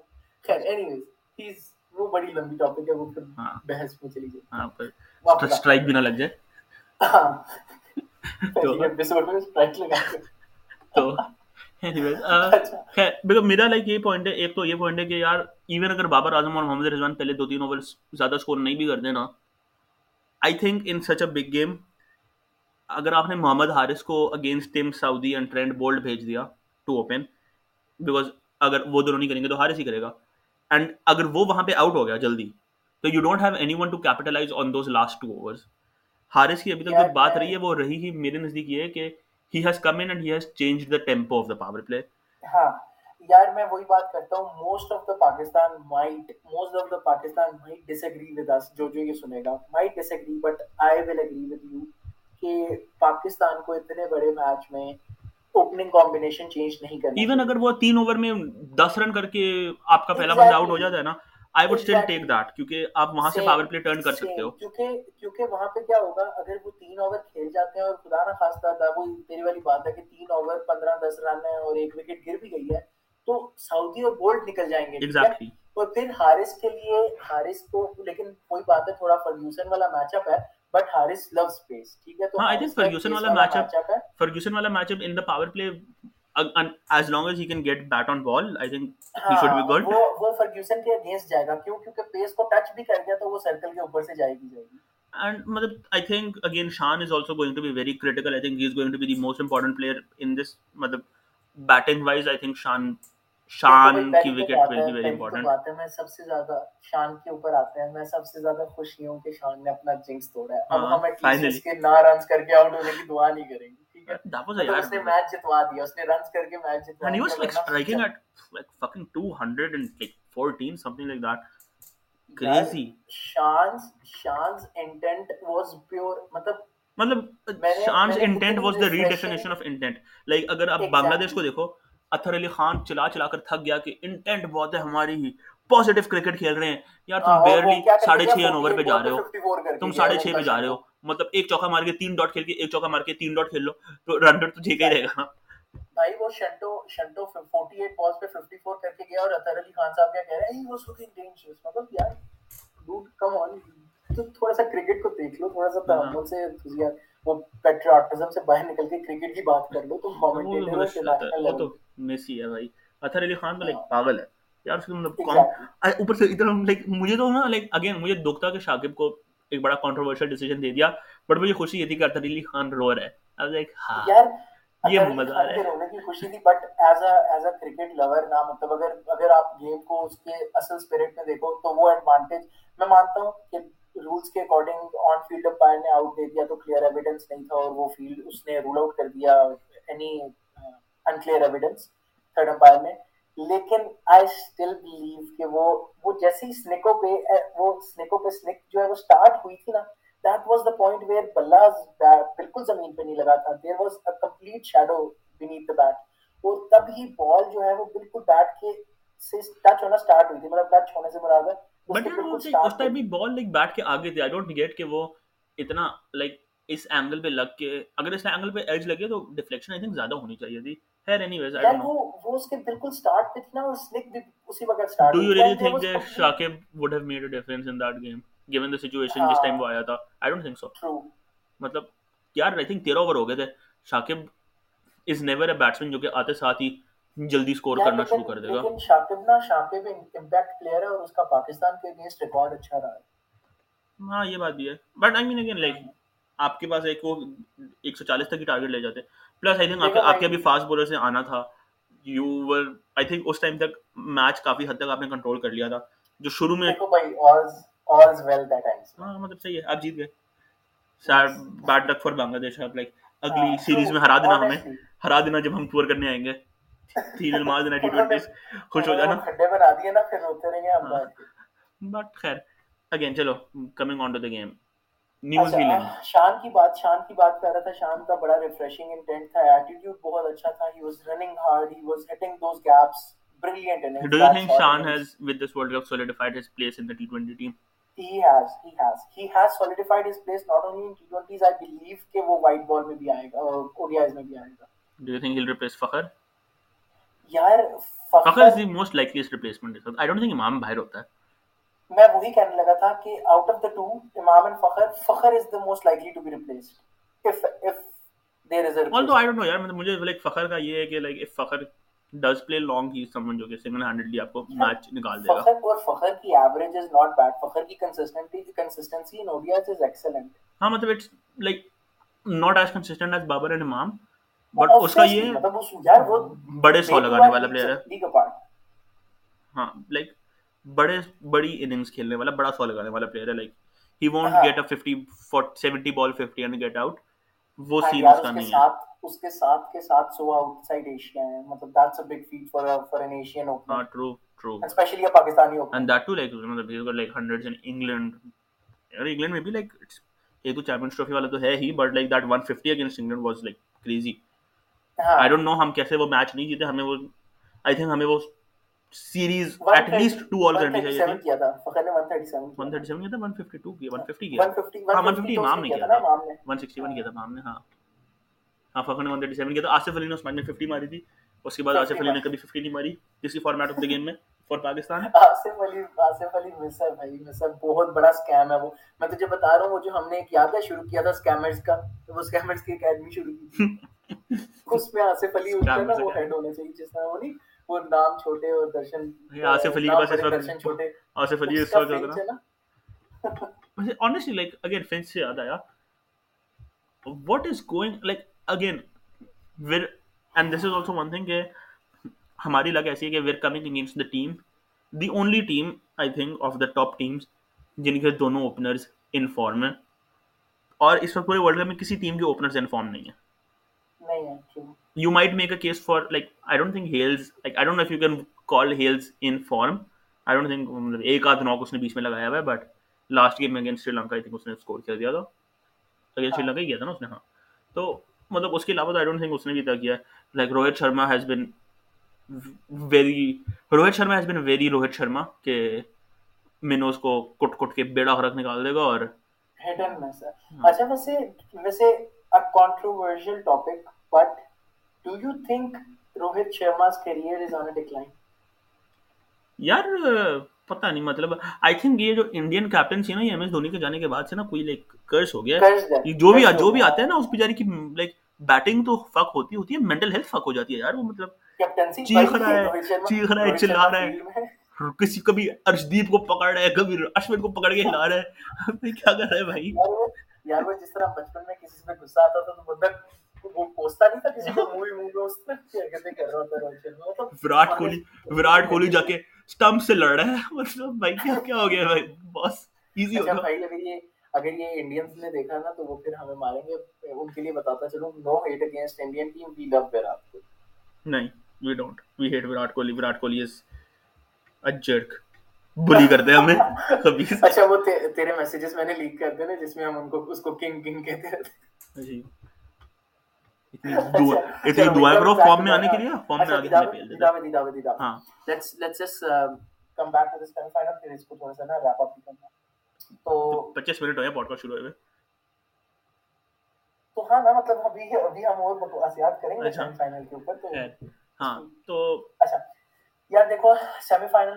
خیر اینی ویز ہی از وہ بڑی لمبی ٹاپک ہے وہ پھر ہاں۔ بحث میں چلی گئی۔ ہاں پر واپس اسٹرائک بھی نہ لگ جائے۔ ہاں۔ پہلی ایپیسوڈ میں اسٹرائک لگا۔ تو میرا لائک یہ پوائنٹ ہے ایک تو یہ پوائنٹ ہے کہ یار ایون اگر بابر اعظم اور محمد رضوان پہلے دو تین اوور زیادہ اسکور نہیں بھی کر دینا I think in such a big game اگر آپ نے محمد حارث کو against Tim Southee and Trent Boult بھیج دیا ٹو اوپن بیکاز اگر وہ دونوں نہیں کریں گے تو حارث ہی کرے گا اینڈ اگر وہ وہاں پہ آؤٹ ہو گیا جلدی تو you don't have anyone to capitalise on those last two overs Haris کی ابھی تک جو بات رہی ہے وہ رہی ہی میرے نزدیک یہ ہے کہ he has come in and he has changed the tempo of the power play ہاں یار میں وہی بات کرتا ہوں most of the Pakistan might most of the Pakistan might disagree with اس جو جو یہ سنے گا might disagree but I will agree with you کہ پاکستان کو اتنے بڑے میچ میں اوپننگ کمبینیشن چینج نہیں کرنا ایون اگر وہ تین اوور میں دس رن کر کے آپ کا پہلا بندہ آؤٹ ہو جاتا ہے نا I would still take that کیونکہ آپ وہاں سے پاور پلے ٹرن کر سکتے ہو کیونکہ کیونکہ وہاں پہ کیا ہوگا اگر وہ تین اوور کھیل جاتے ہیں اور خدا نہ خواستہ تھا وہ تیری والی بات ہے کہ تین اوور پندرہ دس رن ہے اور ایک وکٹ گر بھی گئی ہے تو سعودی اور بولٹ نکل جائیں گے exactly. اور پھر ہارس کے لیے ہارس کو لیکن کوئی بات ہے تھوڑا فرگیوسن والا میچ اپ ہے بٹ حارث لو اسپیس ٹھیک ہے تو ہاں آئی تھنک فرگیوسن والا میچ اپ فرگیوسن والا match up in the power play as long as he bat on ball Ferguson کے اگینسٹ جائے گا کیوں؟ کیونکہ پیس کو ٹچ بھی کر گیا تو وہ سرکل کے اوپر سے جائے گی اینڈ مطلب I think again Shan is also going to be very critical I think he is going to be the most important player in this مطلب batting wise I think Shan Shan کی wicket will be very important میں سب سے زیادہ شان کے اوپر آتے ہیں میں سب سے زیادہ خوش ہوں کہ شان نے اپنا جنکس توڑا ہے۔ اب ہم ایٹ لیسٹ اس کے نہ رنز کر کے آؤٹ ہونے کی دعا نہیں کریں گے۔ اگر آپ بنگلہ دیش کو دیکھو اطہر علی خان چلا چلا کر تھک گیا کہ انٹینٹ بہت ہے ہماری ہی پازیٹیو کرکٹ کھیل رہے ہیں یار تم بیئرلی ساڑھے چھ اوور پہ جا رہے ہو تم ساڑھے چھ پہ جا رہے ہو مطلب ایک چوکا مار کے تین ڈاٹ کھیل کے ایک چوکا مار کے تین ڈاٹ کھیل لو تو رن ریٹ تو جھیکا ہی رہے گا۔ ہاں۔ باہر علی خان تو ایک پاگل ہے۔ یار مطلب مجھے تو شاکب کو ایک بڑا کنٹروورشل ڈیسیجن دے دیا بٹ مجھے خوشی یہ تھی کہ ارتدیلی خان رو ہاں، رہا ہے اب واز لائک ہاں یہ مزہ ہے۔ رونے کی خوشی تھی but as a as a cricket lover نا مطلب اگر اگر آپ گیم کو اس کے اصل سپیرٹ میں دیکھو تو وہ ایڈوانٹیج میں مانتا ہوں کہ رولز کے اکارڈنگ آن فیلڈ امپائر نے آؤٹ دے دیا تو کلیئر ایویڈنس نہیں تھا اور وہ فیلڈ اس نے رول آؤٹ کر دیا any unclear evidence third umpire نے۔ لیکن آئی اسٹل بلیو کہ وہ وہ جیسے ہی سنکوں پہ وہ سنکوں پہ سنک جو ہے وہ سٹارٹ ہوئی تھی نا that was the point where بلا بالکل زمین پہ نہیں لگا تھا۔ There was a complete shadow beneath the bat اور تب ہی بال جو ہے وہ بالکل بیٹ کے سے ٹچ ہونا سٹارٹ ہوئی تھی۔ مطلب ٹچ ہونے سے مراد ہے۔ بٹ اس ٹائم بھی بال لائک بیٹ کے آگے تھی آئی ڈونٹ گیٹ کہ وہ اتنا لائک اس اینگل پہ لگ کے اگر اس اینگل پہ ایج لگے تو ڈیفلیکشن آئی تھنک زیادہ ہونی چاہیے تھی۔ خیر اینی ویز یار وہ وہ اس کے بالکل سٹارٹ پہ تھی نا اور سنک بھی اسی وقت start do you really think that Shakib would have made a difference in that game given the situation جس ٹائم وہ آیا تھا؟ آئی ڈونٹ تھنک سو مطلب یار آئی تھنک 13 اوور ہو گئے تھے۔ Shakib is never a batsman جو کہ آتے ساتھ ہی جلدی سکور کرنا شروع کر دے گا۔ لیکن شاکب نا شاکب امپیکٹ پلیئر ہے اور اس کا پاکستان کے اگینسٹ ریکارڈ اچھا رہا ہے۔ ہاں یہ بات بھی ہے۔ But I mean again like آپ کے پاس ایک وہ 140 تک ہی ٹارگٹ لے جاتے۔ ہیں پلس آئی تھنک آپ کے ابھی فاسٹ بولر سے آنا تھا یو ور آئی تھنک اس ٹائم تک میچ کافی حد تک آپ نے کنٹرول کر لیا تھا جو شروع میں مطلب صحیح ہے آپ جیت گئے بیڈ لک فار بنگلہ دیش آپ لائک اگلی سیریز میں ہرا دینا ہمیں ہرا دینا جب ہم ٹور کرنے آئیں گے تین دینا ٹی ٹوینٹی خوش ہو جانا بٹ خیر اگین چلو coming on to the game news بھی لینا شان کی بات شان کی بات کر رہا تھا شان کا بڑا ریفریشنگ انٹینٹ تھا۔ ایٹیٹیوڈ بہت اچھا تھا۔ He was running hard he was hitting those gaps brilliant in do you think Shan has with this World Cup solidified his place in the T 20 team he has he has he has solidified his place not only in T 20s I believe کہ وہ وائٹ بال میں بھی آئے گا کوریاز میں بھی آئے گا do you think he will replace Fakhar یار Fakhar is the most likeliest replacement I don't think Imam باہر ہوتا ہے میں وہی کہنے لگا تھا کہ out of the two Imam and Fakhar Fakhar is the most likely to be replaced if if there is although i don't know یار مجھے لائک فخر کا یہ ہے کہ like if Fakhar does play long he Samoon جو کہ سنگل ہینڈڈلی اپ کو میچ نکال دے گا فخر اور فخر کی average is not bad Fakhar کی consistency consistency in ODIs is excellent ہاں مطلب it's like not as consistent as Babar and Imam but اس کا یہ مطلب یار وہ بڑے سو لگانے والا پلیئر ہے ہاں لائک بڑے بڑی اننگز کھیلنے والا بڑا سال لگانے والا پلیئر ہے. Like he want get up 50 70 ball 50 and get out وہ سین اس کا نہیں ہے. اس کے ساتھ کے ساتھ سو آؤٹ سائیڈ ایشیا ہے. مطلب that's a big feat for for an Asian opener not true true especially a Pakistani opener and that too like مطلب he like hundreds in England اور انگلینڈ میں بھی لائک اٹس یہ تو چیمپئنز ٹرافی والا تو ہے ہی but like that 150 against England was like crazy I don't know ہم کیسے وہ میچ نہیں جیتے ہمیں وہ آئی تھنک ہمیں وہ series at least two all کرنی چاہیے تھا فخر نے 137 137 کیا تھا 152 کیا 150 کیا 150 ہاں 150 امام نے کیا تھا امام نے 161 کیا تھا امام نے ہاں ہاں فخر نے 137 کیا تھا آصف علی نے اس میچ میں 50 ماری تھی اس کے بعد آصف علی نے کبھی 50 نہیں ماری کسی فارمیٹ اف دی گیم میں فور پاکستان آصف علی آصف علی مصر بھائی مصر بہت بڑا سکیم ہے وہ میں تجھے بتا رہا ہوں وہ جو ہم نے ایک یاد ہے شروع کیا تھا سکیمرز کا وہ سکیمرز کی اکیڈمی شروع کی اس میں آصف علی اٹھا وہ ہیڈ ہونے چاہیے جس طرح وہ نہیں وہ نام چھوٹے اور درشن آصف علی کے پاس اس وقت آصف علی اس وقت زیادہ۔ نا honestly like again سے یاد آیا۔ What is going like again we're and this is also one thing کہ ہماری لگ ایسی ہے کہ we're coming against the team the only team I think of the top teams جن کے دونوں اوپنرز ان فارم ہیں۔ اور اس وقت پورے ورلڈ کپ میں کسی ٹیم کے اوپنرز ان فارم نہیں ہیں۔ نہیں ہے you might make a case for like I don't think Hales like I don't know if you can call Hales in form. I don't think ایک آدھ نوک اس نے بیچ میں لگایا ہوا ہے but last game against Sri Lanka I think اس نے اسکور کر دیا تھا اگینسٹ سری لنکا ہی کیا تھا نا اس نے ہاں تو مطلب اس کے علاوہ تو آئی ڈونٹ تھنک اس نے بھی کیا ہے like Rohit Sharma has been very Rohit Sharma has been very Rohit Sharma کہ اس کو کٹ کٹ کے بیڑا حرک نکال دے گا اور اچھا ویسے ویسے topic but Do you think Rohit Sharma's career is on a decline? یار پتہ نہیں مطلب آئی تھنک یہ جو انڈین کیپٹن سی نا ایم ایس دھونی کے جانے کے بعد سے نا کوئی لائک کرس ہو گیا جو بھی جو بھی آتا ہے نا اس بیچارے کی لائک بیٹنگ تو فک ہوتی ہوتی ہے مینٹل ہیلتھ فک ہو جاتی ہے یار وہ مطلب چیخ رہا ہے چیخ رہا ہے چلا رہا ہے کسی کبھی ارشدیپ کو پکڑ رہا ہے کبھی اشوت کو پکڑ کے ہلا رہا ہے کیا کر رہا ہے بھائی یار وہ جس طرح بچپن میں کسی غصہ آتا تھا تو مطلب نہیں کسی کو مووی وراٹ کوہلی وراٹ کوہلی جا کے سٹمپ سے لڑ رہا ہے مطلب بھائی کیا کیا ہو گیا بھائی بس ایزی ہو گیا بھائی اگر یہ اگر یہ انڈینز نے دیکھا نا تو وہ پھر ہمیں ماریں گے ان کے لیے بتاتا چلوں no hate against Indian team we love Virat نہیں we don't we hate Virat Kohli Virat Kohli is a jerk بلی ہمیں اچھا وہ تیرے میسیجز میں نے لیک کر نا جس میں ہم ان کو اس کو کنگ کنگ کہتے رہتے جی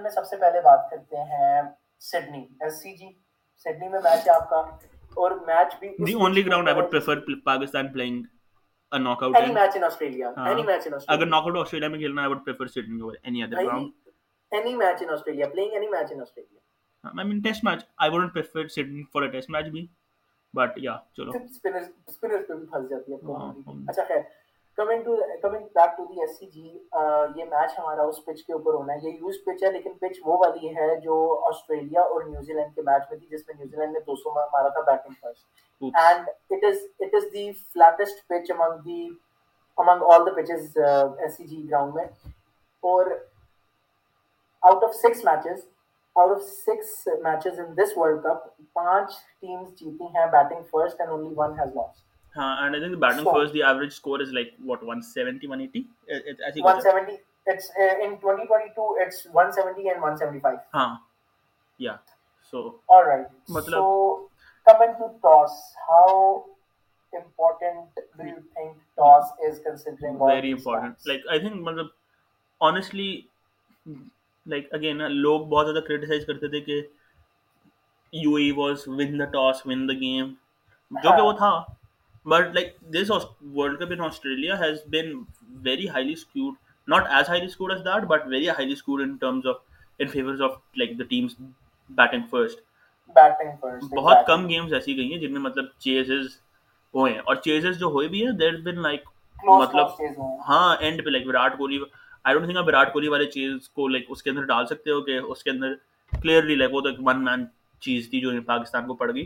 سب سے پہلے بات کرتے ہیں سڈنی سڈنی میں میچ ہے آپ کا اور میچ بھی ناک آؤٹ اگر ناک آؤٹ آسٹریلیا میں کھیلنا I would prefer sitting over any other round any match in Australia playing any match in Australia I mean test match I wouldn't prefer sitting for a test match بھی بٹ یا چلو سپنرز سپنرز پہ بھی پھنس جاتی ہے اچھا خیر coming to coming back to the SCG سی جی یہ میچ ہمارا اس پچ کے اوپر ہونا ہے یہ یوز پچ ہے لیکن پچ وہ والی ہے جو آسٹریلیا اور نیوزی لینڈ کے میچ میں تھی جس میں نیوزی لینڈ نے دو سو مارا تھا batting first and it is the flattest pitch among the among all the pitches SCG C G ground میں اور out of six matches out of six matches in this World Cup پانچ ٹیمس جیتی ہیں batting first and only one has lost ہاں and I think batting first the average score is like what 170 180 170 it's in 2022 it's 170 and 175 ہاں یا سو آلرائٹ مطلب so coming to toss how important do you think toss is considering all very important. like i think مطلب honestly like again لوگ بہت زیادہ criticize کرتے تھے کہ you he was won the toss won the game جو کہ وہ تھا but like this World Cup in Australia has been very highly skewed not as highly skewed as that but very highly skewed in terms of in favour of like the teams batting first بہت کم گیمس ایسی گئی ہیں جن میں مطلب چیزز ہوئے ہیں. اور چیزز جو ہوئے بھی ہیں دیر بن لائک مطلب ہاں اینڈ پہ like Virat Kohli I don't think آپ وراٹ کوہلی والے چیز کو لائک اس کے اندر ڈال سکتے ہو کہ اس کے اندر کلیئرلی لائک وہ تو ایک ون مین چیز تھی جو پاکستان کو پڑ گئی.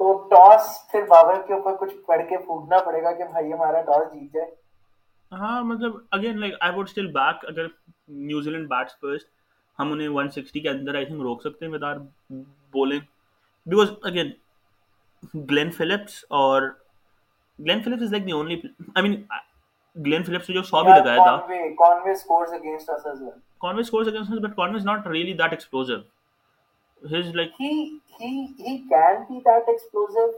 تو ٹاس پھر باور کے اوپر کچھ پڑھ کے پھونکنا پڑے گا کہ بھائی ہمارا ٹاس جیت جائے۔ ہاں مطلب again like I would still back اگر نیوزی لینڈ بیٹس فرسٹ ہم انہیں 160 کے اندر آئی تھنک روک سکتے ہیں whether bowling because again Glenn Phillips اور Glenn Phillips is like the only I mean Glenn Phillips نے جو سو بھی لگایا تھا۔ Conway scores against us as well Conway scores against but Conway is not really that explosive his like he he he can be that explosive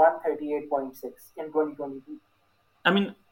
138.6 in 2022 I mean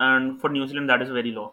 and for New Zealand that is very low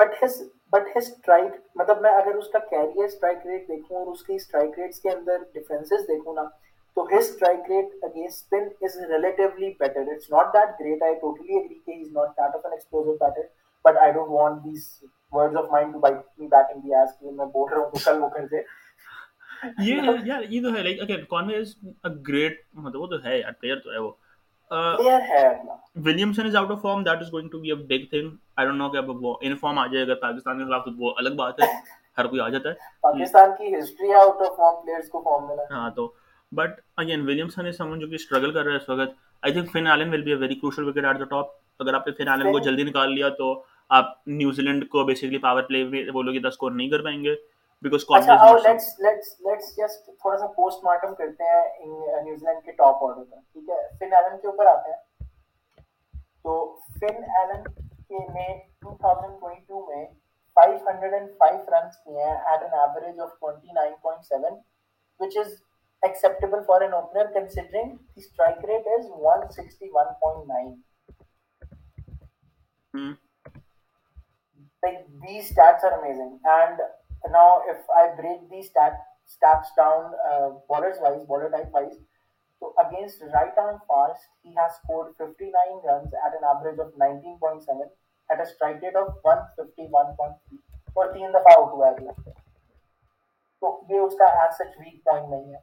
but his but his strike مطلب میں اگر اس کا کیریئر اسٹرائک ریٹ دیکھوں اور اس کی اسٹرائک ریٹس کے اندر ڈفرینسز دیکھوں نا، تو his strike rate against spin is relatively better it's not that great I totally agree کہ he is not that of an explosive batter but I don't want these words of mind to bite me back in the ass کہ میں بول رہا ہوں تو کل وہ کر دے یہ یار یہ تو ہے like again Conway is a great مطلب وہ تو ہے یار پلیئر تو ہے وہ Williamson is out of form that is going to be a big thing I don't know کہ اب وہ ان فارم آ جائے اگر پاکستان کے خلاف تو وہ الگ بات ہے ہر کوئی آ جاتا ہے پاکستان کی history out of form players کو فارم ملا ہاں تو بٹ اگین ولیمسن از سمون جو کہ کر رہا ہے اس وقت I think Finn will be a very crucial wicket at top اگر آپ نے فن کو جلدی نکال لیا تو آپ New Zealand basically power play میں بولو گے دس اسکور نہیں کر پائیں گے بیکاز کون اچھا او لیٹس لیٹس لیٹس جسٹ تھوڑا سا پوسٹ مارٹم کرتے ہیں نیوزی لینڈ uh, کے ٹاپ آرڈر کا ٹھیک ہے؟ فن ایلن کے اوپر آتے ہیں۔ تو فن ایلن کے میں 2022 میں 505 رنز کیے ہیں at an average of 29.7 which is acceptable for an opener considering the strike rate is 161.9 Hmm. Like these stats are amazing, and now if i break these stat, stats down uh, bowlers wise bowler type wise so against right arm fast he has scored 59 runs at an average of 19.7 at a strike rate of 151.3 for three in the power to add so ye uska as such weak point nahi hai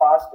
fast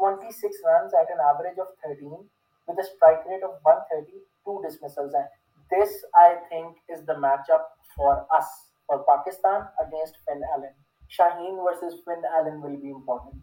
26 run at an average of 13 with a strike rate of 130, two dismissals. And this, I think, is the matchup for us, for Pakistan against Finn Allen. Shaheen versus Finn Allen will be important.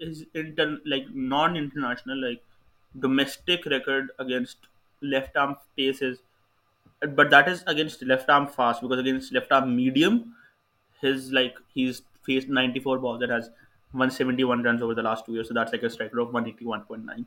his inter like non-international like domestic record against left arm paces but that is against left arm fast because against left arm medium his like he's faced 94 balls that has 171 runs over the last two years so that's like a strike rate of 181.9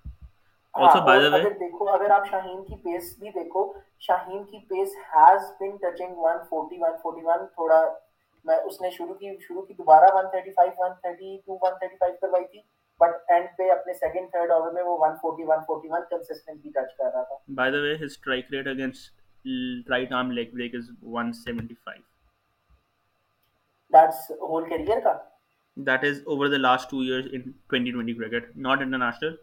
last two year not international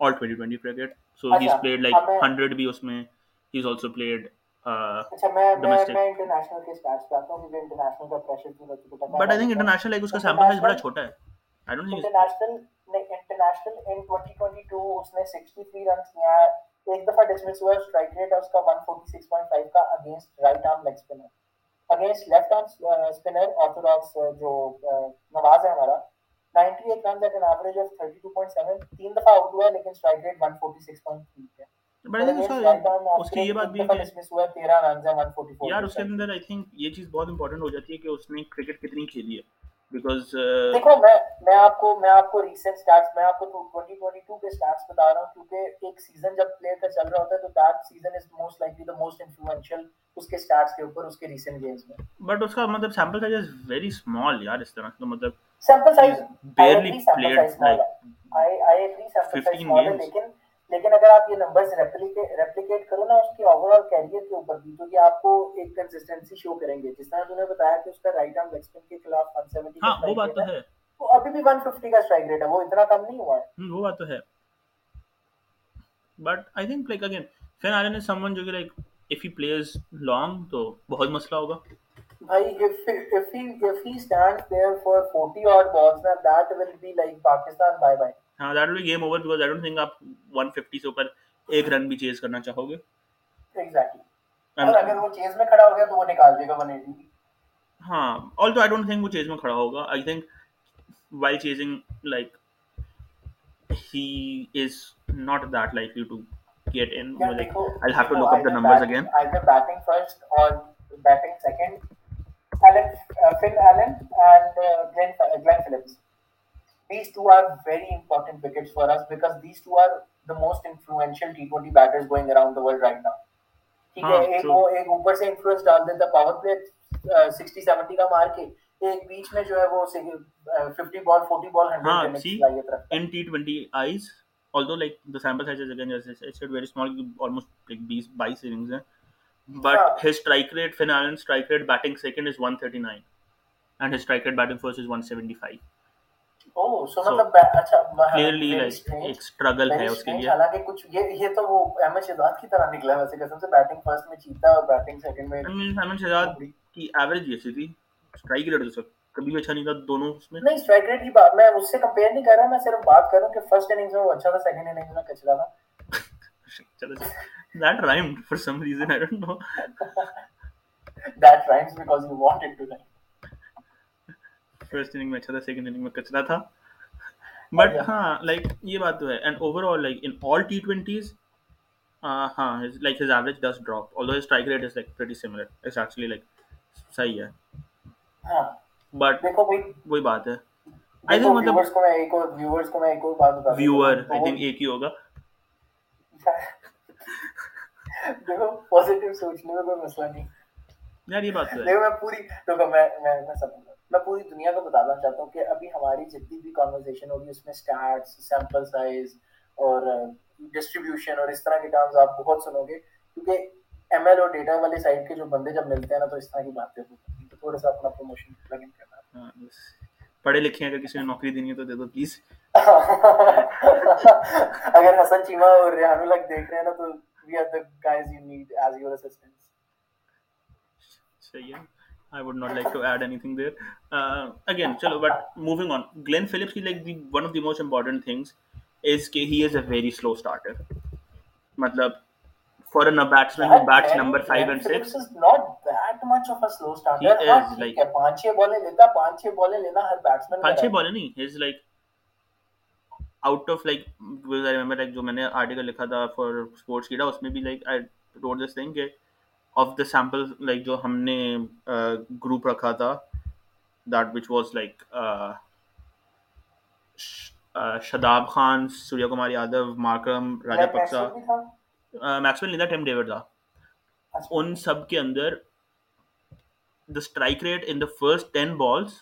all 2020 cricket. So he's اچھا played like اب میں 100 بھی اس میں. He's also played uh, اچھا میں میں انٹرنیشنل کے اسٹارٹس پہ آتا ہوں کیونکہ انٹرنیشنل کا پریشر کی وجہ سے پتہ But I think international like اس کا sample size بڑا چھوٹا ہے. I don't think it's, international international in 2022 اس نے 63 رنز کیا ہے۔ ایک دفعہ ڈسمس ہوا اسٹرائک ریٹ ہے اس کا 146.5 کا against right arm leg spinner against left arm spinner orthodox جو نواز ہے ہمارا 98 runs at an average of 32.7 تین دفعہ آؤٹ ہوا ہے لیکن اسٹرائک ریٹ 146.3 ہے۔ but I think اس کا اس کی یہ بات بھی ہے کہ ڈسمس ہوا ہے 13 رنز ہے 144 یار اس کے اندر آئی تھنک یہ چیز بہت امپورٹنٹ ہو جاتی ہے کہ اس نے کرکٹ کتنی کھیلی ہے۔ بیکاز دیکھو میں میں آپ کو میں آپ کو ریسنٹ سٹیٹس میں آپ کو 2022 کے سٹیٹس بتا رہا ہوں کیونکہ ایک سیزن جب پلیئر کا چل رہا ہوتا ہے تو that season is most likely the most influential اس کے سٹیٹس کے اوپر اس کے ریسنٹ گیمز میں۔ بٹ اس کا مطلب sample size is very small یار اس طرح تو مطلب sample size barely played like I I agree sample size 15 small ہے games. لیکن لیکن اگر آپ یہ نمبرز ریپلیکیٹ کرو نا اس کے اوور آل کیریئر کے اوپر بھی تو یہ آپ کو ایک کنسسٹنسی شو کریں گے جس طرح تم نے بتایا کہ اس کا رائٹ آرم لیگ کے خلاف 170 کا ہاں وہ بات strike تو rate ہے وہ ابھی بھی 150 کا اسٹرائک ریٹ ہے وہ اتنا کم نہیں ہوا ہے وہ بات تو ہے but I think like again Finn Allen is someone one جو کہ like if he plays long تو بہت مسئلہ ہوگا بھائی if if he if he stands there for 40 odd balls now that will be like Pakistan bye bye. ہاں that will game over because I don't think آپ 150 سے اوپر ایک رن بھی چیز کرنا چاہو گے exactly. And- اور اگر وہ چیز میں کھڑا ہو گیا تو وہ نکال دے گا 180 ہاں آلسو آئی ڈونٹ تھنک وہ چیز میں کھڑا ہوگا I think while chasing like he is not that likely to get in I have to look up the numbers again either batting first or batting second Alan uh, Phil Allen and uh, Glenn uh, Glenn Phillips these two are very important wickets for us because these two are the most influential T20 batters going around the world right now ٹھیک ہے ہاں، ایک true. وہ ایک اوپر سے انفلوئنس ڈال دیتا پاور پلے سکسٹی سیونٹی کا مار کے ایک بیچ میں جو ہے وہ ففٹی بال فورٹی بال ہاں ہنڈریڈ سی صلاحیت رکھتا ہے in T twenty Is although like the sample size is again as I said very small almost like 20 22 innings ہیں but his strike rate Finn Allen's strike rate batting second is 139 and his strike rate batting first is 175 اوہ سو So, مطلب ba- اچھا clearly very like strange. ایک struggle ہے Very اس کے strange. لیے حالانکہ کچھ یہ یہ تو وہ احمد شہزاد کی طرح نکلا ہے ویسے قسم سے بیٹنگ فرسٹ میں چیتا اور بیٹنگ سیکنڈ میں احمد شہزاد کی ایوریج تھی اسٹرائک ریٹ اس کا کبھی بھی اچھا نہیں تھا دونوں اس میں نہیں اسٹرائک ریٹ کی بات میں اس سے کمپیئر نہیں کر رہا میں صرف بات کر رہا ہوں کہ فرسٹ اننگز میں وہ اچھا تھا سیکنڈ اننگز میں کچرا تھا چلو that rhymed for some reason I don't know. That rhymes because you wanted to rhyme first inning میں اچھا تھا سیکنڈ اننگ میں کچرا تھا بٹ. ہاں لائک یہ بات تو ہے and overall like in all T twenties ہاں like his average this drop although strike rate is like pretty similar it's actually like صحیح ہے ہاں بٹ دیکھو بھائی وہی بات ہے آئی تھنک مطلب ویورز کو میں ایک اور ویورز کو میں ایک اور بات بتا ویور آئی تھنک ایک ہی ہوگا دیکھو پازیٹیو سوچنے میں کوئی مسئلہ نہیں یار یہ بات دیکھو میں پوری دیکھو میں میں میں سب میں پوری دنیا کو بتانا چاہتا ہوں کہ ابھی ہماری جتنی بھی کانورسیشن ہوگی اس میں اسٹارٹس سیمپل سائز اور ڈسٹریبیوشن اور اس طرح کے ٹرمز آپ بہت سنو گے کیونکہ ایم ایل اور ڈیٹا والے سائڈ کے جو بندے جب ملتے ہیں نا تو اس طرح کی باتیں ہوتی ہیں تو تھوڑا سا اپنا پروموشن لگن کرنا ہاں، بس پڑھے لکھے ہیں اگر کسی نے نوکری دینی ہے تو دے دو پلیز اگر حسن چیما اور ریحان الگ دیکھ رہے ہیں نا تو we are the guys you need as your assistants صحیح ہے I would not like to add anything there. Uh, again, chalo, but moving on. Glenn Phillips ki like the one of the most important things is that he is a very slow starter. Matlab, for a batsman who bats number five and six, is not that much of a slow starter He ہاں is, like- ہے پانچ چھ بالیں لیتا پانچ چھ بالیں لینا ہر بیٹسمین پانچ چھ بالیں نہیں his like out of like because I remember like جو میں نے article لکھا تھا for sports کیڑا اس میں بھی like I wrote this thing کہ of the sample like جو ہم نے گروپ رکھا تھا that which was like uh, Shadab Khan Suryakumar Yadav Markram Rajapaksa Maxwell نہیں تھا؟ ٹیم ڈیوڈ تھا۔ ان سب کے اندر the strike rate in the first ten balls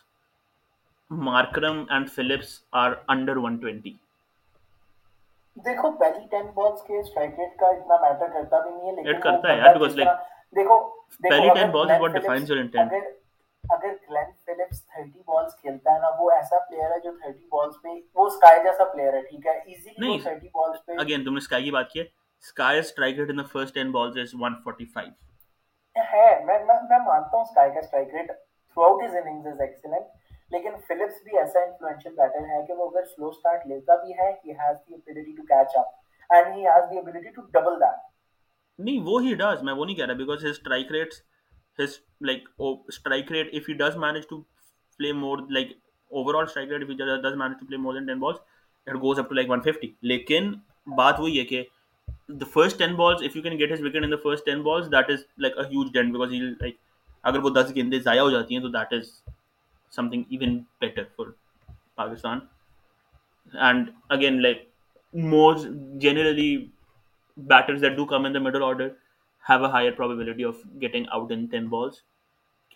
Markram and Phillips are under one twenty دیکھو پہلی ٹین بالز کے اسٹرائک ریٹ کا اتنا میٹر کرتا بھی نہیں ہے لیکن کرتا ہے یار, because like, دیکھو پہلی 10 balls is what defines your intent. اگر گلین فلپس تھرٹی بالس کھیلتا ہے نا وہ ایسا پلیئر ہے جو تھرٹی بالس پہ وہ اسکائی جیسا پلیئر ہے ٹھیک ہے؟ ایزیلی وہ تھرٹی بالس پہ اگین تم نے اسکائی کی بات کی ہے. Sky strike rate in the first 10 balls is 145 ہے میں میں مانتا ہوں اسکائی کا strike rate through out his innings is excellent لیکن فلپس بھی ایسا انفلوئنشیل بیٹر ہے کہ وہ اگر سلو سٹارٹ لیتا بھی ہے he has the ability to catch up and he has the ability to double that نہیں، وہ ہی ڈز میں وہ نہیں کہہ رہا because his strike rates his like oh strike rate if he does manage to play more like overall strike rate if he does manage to play more than 10 balls it goes up to like 150 لیکن بات وہی ہے کہ the first ten balls if you can get his wicket in the first ten balls that is like a huge dent because he like اگر وہ دس گیندیں ضائع ہو جاتی ہیں، تو that is thing even better for Pakistan and again like most generally batters that do come in the middle order have a higher probability of getting out in 10 balls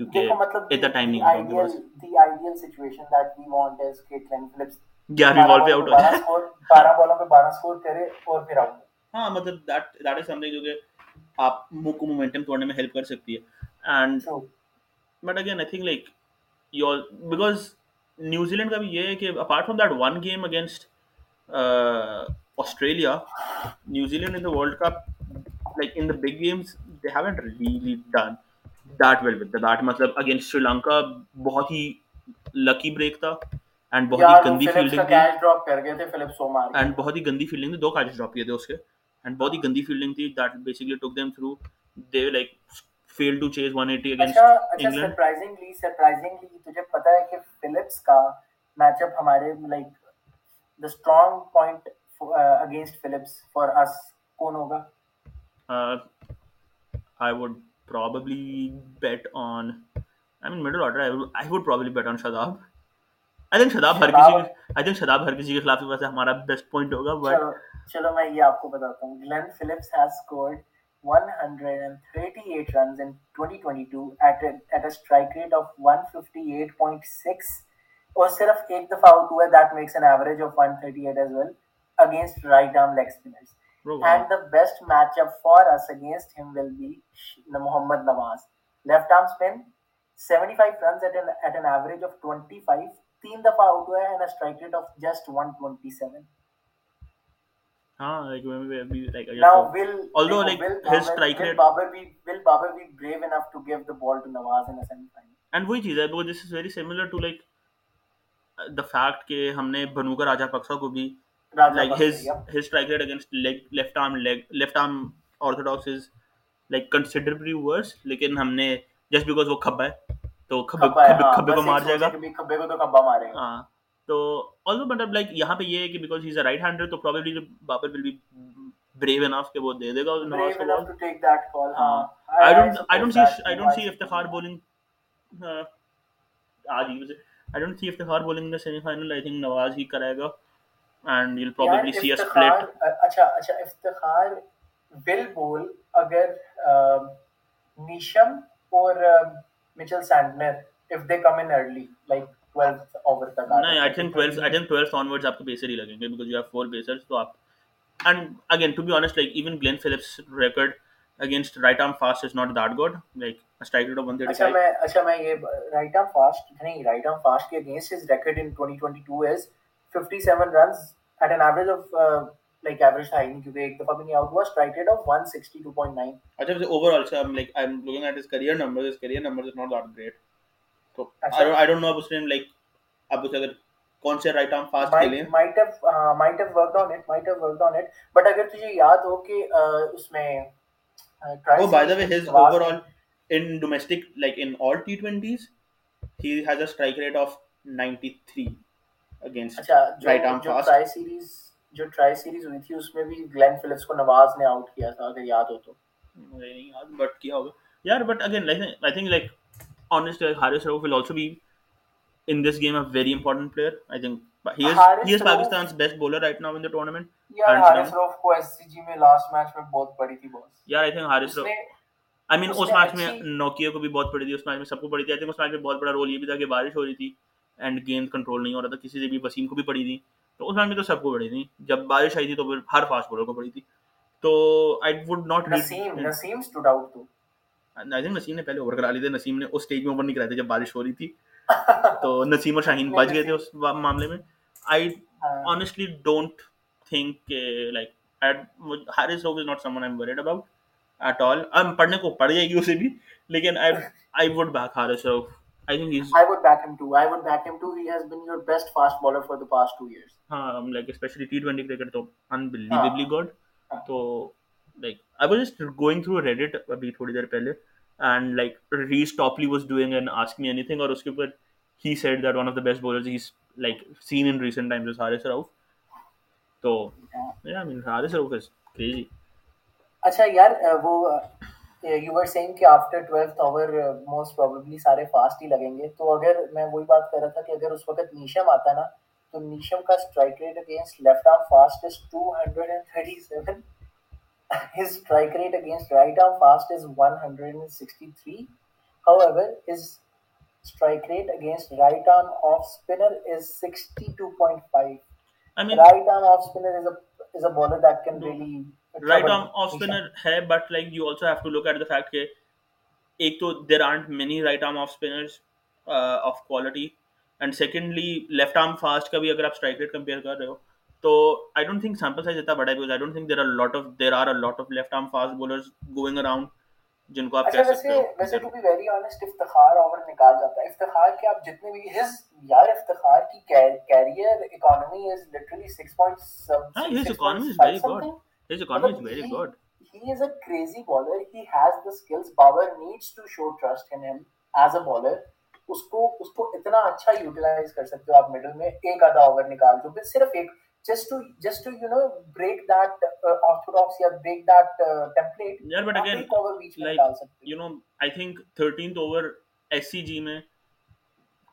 کیونکہ اتنا ٹائم نہیں ہوتا the ideal situation that we want is کہ گلین فلپس 11 بال پہ آؤٹ ہو جائے 12 بالوں پہ 12 سکور کرے اور پھر آؤٹ ہاں مطلب that that is something جو کہ آپ کو مومنٹم توڑنے میں ہیلپ کر سکتی ہے and but again I think like your because New Zealand کا بھی یہ ہے کہ apart from that one game against Australia New Zealand in the World Cup like in the big games they haven't really done that well with that مطلب against Sri Lanka بہت ہی لکی بریک تھا اینڈ بہت ہی گندی فیلڈنگ تھی اینڈ بہت ہی گندی فیلڈنگ تھی دو کیچز ڈراپ کیے تھے اس کے اینڈ بہت ہی گندی فیلڈنگ تھی that basically took them through they like fail to chase 180 against England surprisingly surprisingly تجھے پتہ ہے کہ فلپس کا میچ اپ ہمارے like the strong point against Phillips for اس کون ہوگا Uh, I would probably bet on. I mean, middle order. I would, I would probably bet on Shadab. I think Shadab ہر کسی I think Shadab ہر کسی کے خلاف ویسے ہمارا بیسٹ پوائنٹ ہوگا بٹ چلو میں یہ آپ کو بتاتا ہوں Glenn Phillips has scored 138 runs in 2022 at a, at a strike rate of 158.6 اور صرف ایک دفعہ آؤٹ ہوا that makes an average of 138 as well against right arm leg spinners And the best matchup for us against him will be Muhammad Nawaz. Left arm spin, 75 runs at an, at an average of 25, تین دفعہ آؤٹ ہوا ہے and a strike rate of just 127. ہاں like we we be like now will although like his strike rate Babar be will Babar be brave enough to give the ball to Nawaz in semi final and وہی چیز ہے because this is very similar to like the fact کہ ہم نے بنو کر راجا پکسا کو بھی like his his strike rate against leg left arm leg left arm orthodox is like considerably worse لیکن ہم نے جسٹ بیکاز وہ کھبا ہے تو کھبے کو مار جائے گا کھبے کو تو کھبا مارے گا ہاں تو آلدو مطلب لائک یہاں پہ یہ ہے کہ because he is a right hander تو پروبیبلی جو Babar will be brave enough کہ وہ دے دے گا نواز کو ٹیک دیٹ کال ہاں. I don't I don't see I don't see Iftikhar bowling آج ہی سے I don't see Iftikhar bowling in the semi final I think Nawaz ہی کرے گا and you will probably see a split اچھا اچھا افتخار ول بول اگر نیشم اور Mitchell Santner if they come in early like 12th over تک نہیں I think 12th I think 12th onwards آپ کو پیسر ہی لگیں گے because you have four pacers تو آپ and again to be honest like even Glenn Phillips record against right arm fast is not that good like a strike rate of 135 اچھا میں اچھا میں یہ right arm fast نہیں right arm fast کے against his record in 2022 is 57 runs at an average of uh, like average tha nahi kyunki ek dafa bhi nahi out hua strike rate of 162.9 acha overall so I'm like I'm looking at his career numbers his career numbers is not that great don't I don't know اب اس نے like اب اس اگر کون سے right arm fast might have uh, might have worked on it might have worked on it. But اگر تجھے یاد ہو کہ اس میں uh, oh by the way his overall in domestic like in all T20s he has a strike rate of 93 against right arm fast tri series جو ٹرائی سیریز ہوئی تھی اس میں بھی گلین فلپس کو نواز نے آؤٹ کیا تھا اگر یاد ہو تو۔ مجھے نہیں یاد بٹ کیا ہوگا۔ یار but again I think like honest Haris Rauf will also be in this game a very important player i think. He is Haris he is pakistan's best bowler right now in the tournament. Yeah haris rof ko scg mein last match mein bahut padi thi boss yeah i think haris rof I mean اس میچ میں نوکیا کو بھی بہت پڑی تھی اس میچ میں سب کو بھی تھا کہ بارش ہو رہی تھی ہو رہا تھا کسی بھی وسیم کو بھی پڑی تھی تو اس میں تو سب کو پڑی تھی جب بارش آئی تھی تو ہر فاسٹ بالر کو پڑی تھی تو ناظم نسیم نے پہلے اوور کرا لی تھی نسیم نے اس اسٹیج میں اوور نہیں کرائے تھے جب بارش ہو رہی تھی (laughs) تو نسیم اور شاہین بچ گئے تھے اس معاملے میں آئی آنیسٹلی ڈونٹ تھنک کہ like Haris hope is not someone I am about at all پڑھنے کو پڑ جائے گی اسے بھی لیکن I I would back Haris hope I think he's. I would back him too. I would back him too. He has been your best fast bowler for the past two years. ہاں like especially T20 cricket تو unbelievably ہاں۔ good. ہاں۔ تو like i was just going through reddit abhi thodi der pehle and like reese topley was doing an ask me anything aur uske upar he said that one of the best bowlers he's like seen in recent times is harris rauf to yeah, yeah i mean harris rauf is crazy acha yaar uh, wo you are saying کہ after twelfth over most probably سارے فاسٹ ہی لگیں گے تو اگر میں وہی بات کر رہا تھا کہ اگر اس وقت نیشم آتا نا تو نیشم کا strike rate against left arm fast is two hundred and thirty seven his strike rate against right arm fast is 163. However, his strike rate against right arm off spinner is 62.5. I mean, right arm off spinner is a is a bowler that can really right arm off spinner. Hai, but like you also have to look at the fact that. ایک تو there are many right arm off spinners of quality and secondly left arm fast کا بھی اگر آپ اسٹرائک ریٹ کمپیئر کر رہے ہو تو I don't think sample size اتنا بڑا ہے because I don't think there are lot of there are lot of left arm fast bowlers going around جن کو آپ اچھا، کہہ سکتے ہو۔ ویسے to be very honest Iftikhar over نکال جاتا ہے۔ افتخار کہ آپ جتنے بھی ہز یار افتخار کی کیریئر اکانومی از لٹرلی 6.7 ہاں his economy is very good his economy is very good he is a crazy baller he has the skills. Bauer needs to show trust in him as a baller اس کو اس کو اتنا اچھا یوٹیلائز کر سکتے ہو آپ مڈل میں ایک آدھا اوور نکال دو صرف ایک just to just to you know break that uh, orthodoxy or break that uh, template yeah but again over like, you know i think 13th over scg mein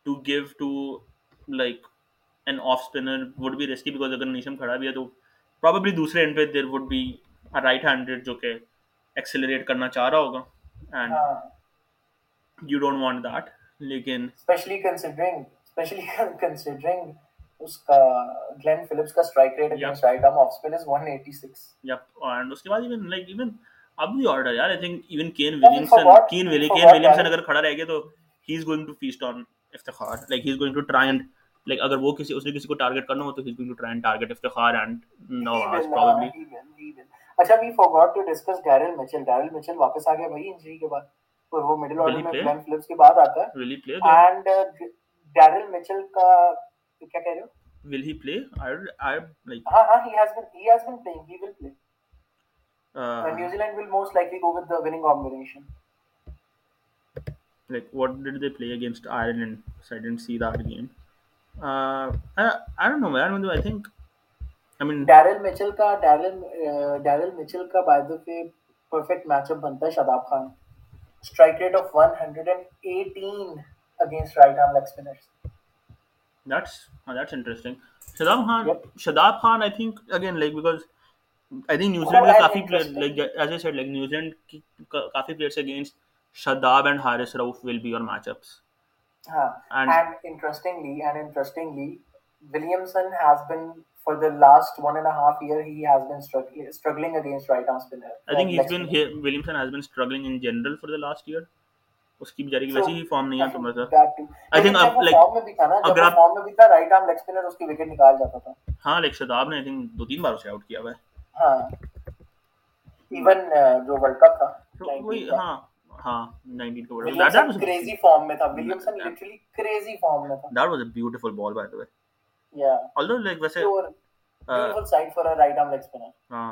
to give to like an off spinner would be risky because agar nisham khada bhi hai to probably dusre end pe there would be a right handed jo ke accelerate karna cha raha hoga and uh, you don't want that lekin especially considering especially considering اگر وہ کسی کو ٹارگیٹ کرنا ہو تو ڈیرل مچل کا تو کیا کہہ رہے ہو will he play i i like ha ha he has been he has been playing he will play uh, and new zealand will most likely go with the winning combination like what did they play against ireland so i didn't see that game uh i, I don't know man i think i mean daryl mitchell ka daryl uh, daryl mitchell ka by the way perfect matchup banta hai shadab khan strike rate of 118 against right arm leg spinners Shadab Khan Shadab Khan I think again like because I think New Zealand کا کافی player like as I said like New Zealand کی کافی players against Shadab and Haris Rauf will be your matchups ہاں and interestingly and interestingly Williamson has been for the last one and a half year he has been struggling, struggling against right arm spinner. I think he's been Williamson has been struggling in general for the last year. اس کی بیچاری کی ویسے ہی فارم نہیں ہے تو مزہ آئی تھنک اب لائک اگر آپ فارم میں بھی تھا رائٹ آرم لیگ سپنر اس کی وکٹ نکال جاتا تھا۔ ہاں لیگ شداب نے آئی تھنک دو تین بار اسے آؤٹ کیا ہوا ہے۔ ہاں۔ ایون جو ورلڈ کپ تھا کوئی ہاں ہاں 19 کا ہاں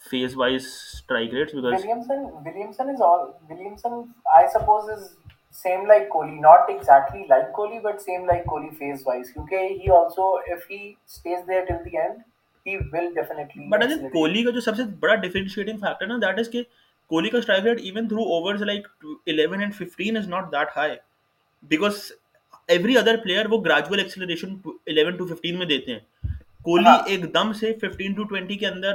phase wise strike rates because Williamson, Williamson is all Williamson, I suppose, is same like Kohli, not exactly like Kohli, but same like Kohli phase wise. Okay, he also, if he stays there till the end, he will definitely. But I think Kohli is the most important differentiating factor na, that is that Kohli's strike rate, even through overs like 11 and 15, is not that high because every other player will gradual acceleration 11 to 15. Mein dete hai. Kohli, uh -huh. ek dam se 15 to 20 ke andar,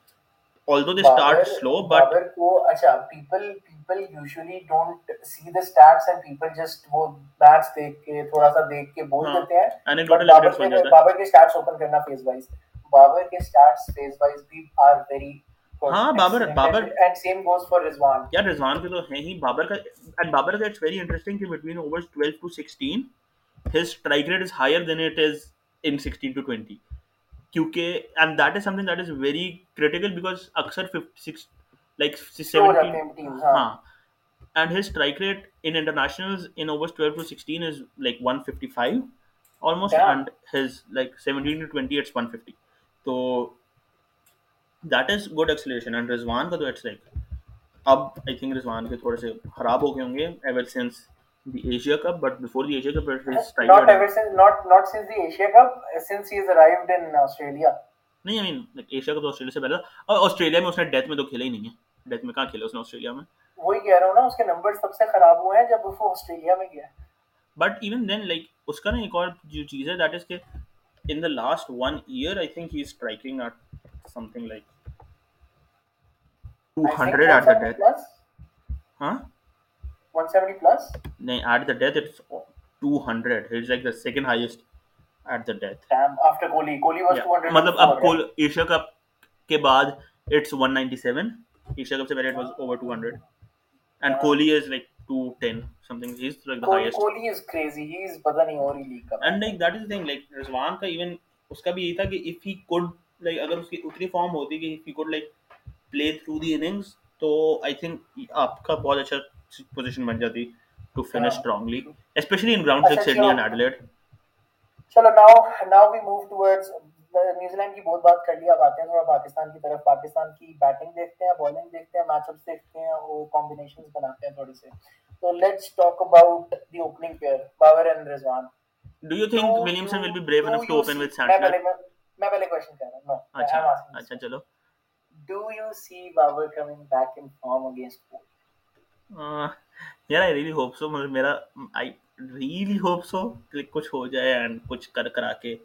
although they start Bhabar, slow but Bhabar, ko, achha, people people usually don't see the stats and people just wo bats dekh ke thoda sa dekh ke bol dete hain and it got a little bit of babar ke stats open karna phase wise babar ke stats phase wise bhi are very ha babar babar and same goes for rizwan kya yeah, rizwan ke to hai hi babar ka and babar gets very interesting ki between overs 12 to 16 his strike rate is higher than it is in 16 to کیونکہ and that is something that is very critical because اکثر سکس لائک ہاں۔ And his strike rate in in overs twelve to sixteen is like one fifty five almost and his like seventeen to twenty it's one fifty تو that is good acceleration and Rizwan کا تو اٹس لائک اب آئی تھنک رضوان کے تھوڑے سے خراب ہو گئے ہوں گے ever since the Asia Cup, but before the Asia Cup, it is not ever since not not since the Asia Cup uh, since he has arrived in Australia. نہیں آئی مین ایشیا کپ تو آسٹریلیا سے پہلے اور آسٹریلیا میں اس نے ڈیتھ میں تو کھیلا ہی نہیں ہے ڈیتھ میں کہاں کھیلا اس نے آسٹریلیا میں وہی کہہ رہا ہوں نا اس کے نمبر سب سے خراب ہوئے ہیں جب وہ آسٹریلیا میں گیا بٹ ایون دین لائک اس کا نا ایک اور جو چیز ہے دیٹ از کہ in the last one year I think he is striking at something like 200 at the death ہاں 170 plus No, at the death it's 200 He's like the second highest at the death Damn, after kohli kohli was yeah. 200 matlab ab kohli asia cup ke baad it's 197 asia cup se pehle it was over 200 and yeah. kohli is like 210 something he's like the kohli, highest kohli is crazy he is pata nahi aur hi league cup and like that is the thing like rizwan ka even uska bhi yahi tha ki if he could like agar uski utni form hoti ki if he could like play through the innings to i think aapka bahut acha position بن جاتی to finish strongly especially in ground six Sydney and Adelaide چلو now now we move towards New Zealand کی بہت بات کر لی اب آتے ہیں تھوڑا پاکستان کی طرف پاکستان کی بیٹنگ دیکھتے ہیں بالنگ دیکھتے ہیں میچ اپس دیکھتے ہیں اور کمبینیشنز بناتے ہیں تھوڑی سے تو let's talk about the opening pair Babar and Rizwan do you think Williamson will be brave enough to open with Santner میں پہلے کوسچن کر رہا ہوں اچھا اچھا چلو do you see Babar coming back in form against یار آئی ریئلی ہوپ سو میرا آئی ریئلی ہوپ سو کچھ ہو جائے اینڈ کچھ کر کرا کے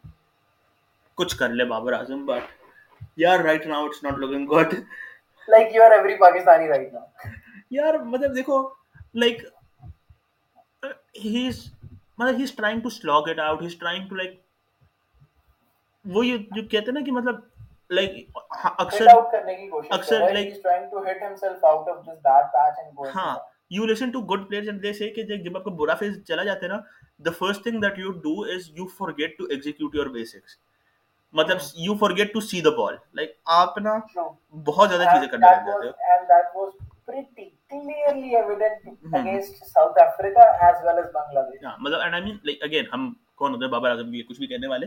کچھ کر لے بابر اعظم بٹ یار right now it's not looking good like you are every Pakistani right now یار مطلب دیکھو لائک ہی از مطلب he is trying to slog it out he is trying to like وہ جو کہتے ہیں نا کہ مطلب بہت زیادہ بابر اعظم کچھ بھی کہنے والے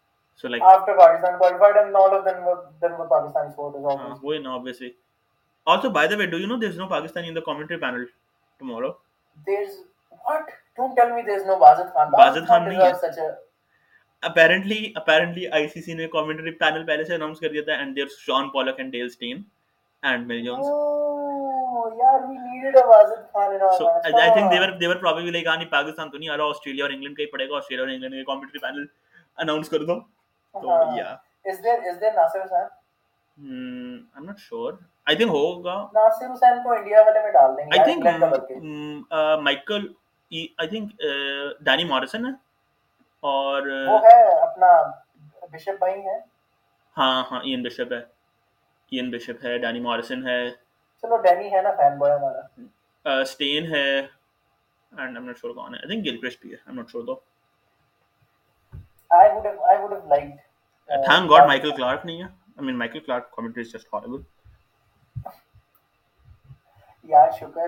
So like after Pakistan qualified, and all of them were then were Pakistan supporters. Obviously. Uh, no, obviously. Also, by the way, do you know there's no Pakistani in the commentary panel tomorrow? There's what? Don't tell me there's no Bazat Khan. Bazat Khan deserves such a. Apparently apparently I C C نے کامنٹری پینل پہلے سے اناؤنس کر دیا تھا and there Shaun Pollock and Dale Steyn and Mel Jones یار we needed a Bazid Khan in so I think they were they were probably like on Pakistan تو نہیں آ رہا آسٹریلیا اور انگلینڈ کا ہی پڑے گا آسٹریلیا اور انگلینڈ کے کامنٹری پینل اناؤنس کر دو تو یا اس دیر اس دیر ناصر حسین آئی ایم ناٹ شور آئی تھنک ہوگا ناصر حسین کو انڈیا والے میں ڈال دیں گے I think Michael I think Danny Morrison ہے اور وہ ہے اپنا بشپ بھائی ہے ہاں ہاں این بشپ ہے این بشپ ہے ڈانی مارسن ہے چلو ڈینی ہے نا فین بوائے ہمارا اسٹین ہے and I am not sure کون ہے آئی تھنک گلکرسٹ بھی ہے آئی ایم ناٹ شور دو would have, I would have liked. Uh, thank God, Michael Clark, Nia. I mean, Michael Clark commentary is just horrible. Yeah, Shukar,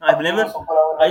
I've never I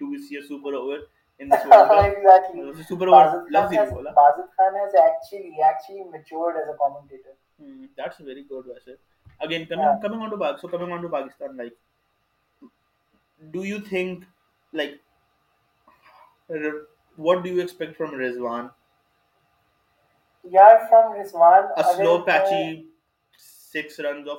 do we see a super over in this world. exactly. It was a super word. Loves it. Basit Khan has actually, actually matured as a commentator. Hmm, that's very good, Vasir. Again, coming, yeah. coming on to so coming on to Pakistan, like, do you think, like, what do you expect from Rizwan? Yeah, from Rizwan. A slow, patchy, uh, six runs of.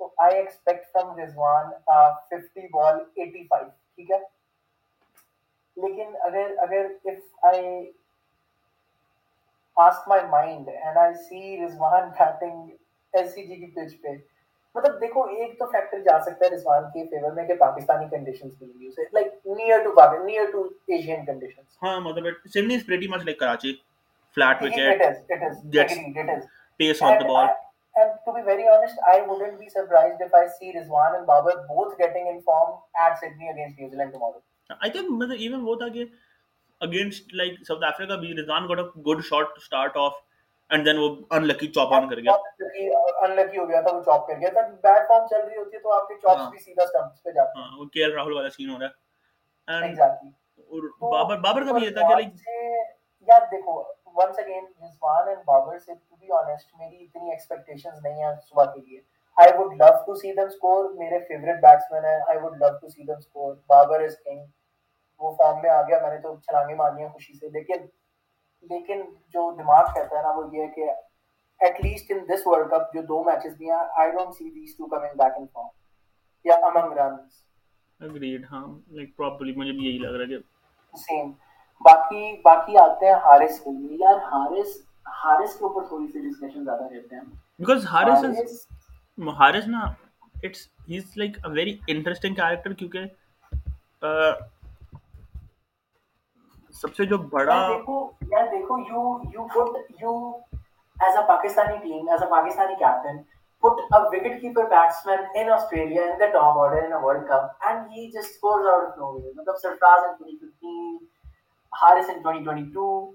تو I expect from Rizwan fifty ball eighty five ٹھیک ہے؟ لیکن اگر اگر if I ask my mind and I see Rizwan batting L C G کی پچ پہ مطلب دیکھو ایک تو فیکٹر جا سکتا ہے رضوان کے فیور میں کہ پاکستانی کنڈیشنز ملیں گی اسے like near to Pakistan near to Asian conditions ہاں مطلب it is pretty much like Karachi flat wicket it is it is pace on the ball And to be very honest, I wouldn't be surprised if I see Rizwan and Babar both getting in form at Sydney against New Zealand tomorrow. I think even both are against like South Africa, Rizwan got a good shot to start off. And then وہ unlucky chop on کر گیا unlucky ہو گیا تھا وہ chop کر گیا تھا bad form چل رہی ہوتی ہے تو آپ کے chops بھی سیدھا stumps پہ جاتے ہیں وہ KL Rahul والا scene ہو رہا ہے exactly اور بابر بابر کا بھی یہ تھا کہ یار دیکھو once again Rizwan and Babar سے ٹو بی آنیسٹ میری اتنی ایکسپیکٹیشنز نہیں ہیں صبح کے لیے I would love to see them score میرے فیوریٹ بیٹس مین ہیں I would love to see them score Babar is king وہ فارم میں آ گیا میں نے تو چھلانگیں مارنی ہیں خوشی سے لیکن لیکن جو دماغ کہتا ہے نا وہ یہ ہے کہ at least in this world cup جو دو میچز بھی ہیں I don't see these two coming back in form یا امنگ رنز اگریڈ ہاں لائک پراببلی مجھے بھی یہی لگ رہا ہے کہ سیم باقی باقی آتے ہیں حارث کے لیے یار حارث حارث کے اوپر تھوڑی سی ڈسکشن زیادہ رہتے ہیں بیکاز حارث از حارث نا it's he is like a very interesting character کیونکہ سب سے جو بڑا دیکھو یار دیکھو you you put you as a Pakistani team as a Pakistani captain put a wicket keeper batsman in Australia in the top order in a World Cup and he just scores out of nowhere. مطلب سرفراز in 2015 Harris in 2022,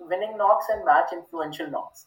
winning knocks and match influential knocks.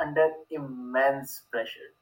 under immense pressure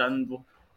done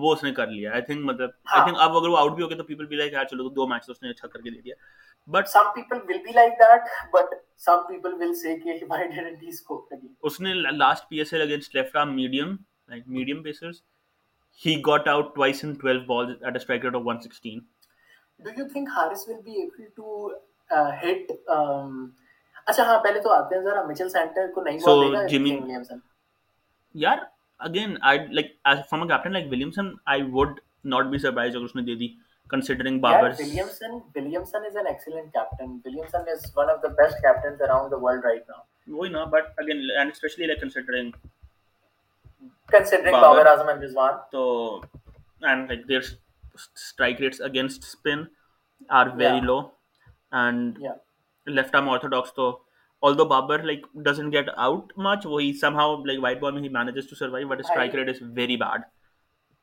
وہ اس نے کر لیا. آئی تھنک مطلب آئی تھنک اب اگر وہ آؤٹ بھی ہو گیا تو پیپل بی لائک یار چلو دو میچ اس نے اچھا کر کے دے دیا. But some people will be like that but some people will say کہ why didn't he score again اس نے last P S L against left arm medium like medium pacers he got out twice in 12 balls at a strike rate of 116 do you think Haris will be able to hit اچھا ہاں پہلے تو آتے ہیں ذرا مچل سینٹر کو نہیں بول دے گا جیمی یار again like from a captain like Williamson I would not be surprise اگر اس نے دے دی considering Babar. Yeah, Williamson, Williamson is an excellent captain. Williamson is one of the best captains around the world right وہی نا but again and especially like considering considering Babar Azam and Rizwan تو and like their strike rates against spin are very low and left arm orthodox تو although Babar like doesn't get out much, well, he somehow like white ball he manages to survive, but his strike rate is very bad.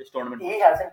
this tournament he hasn't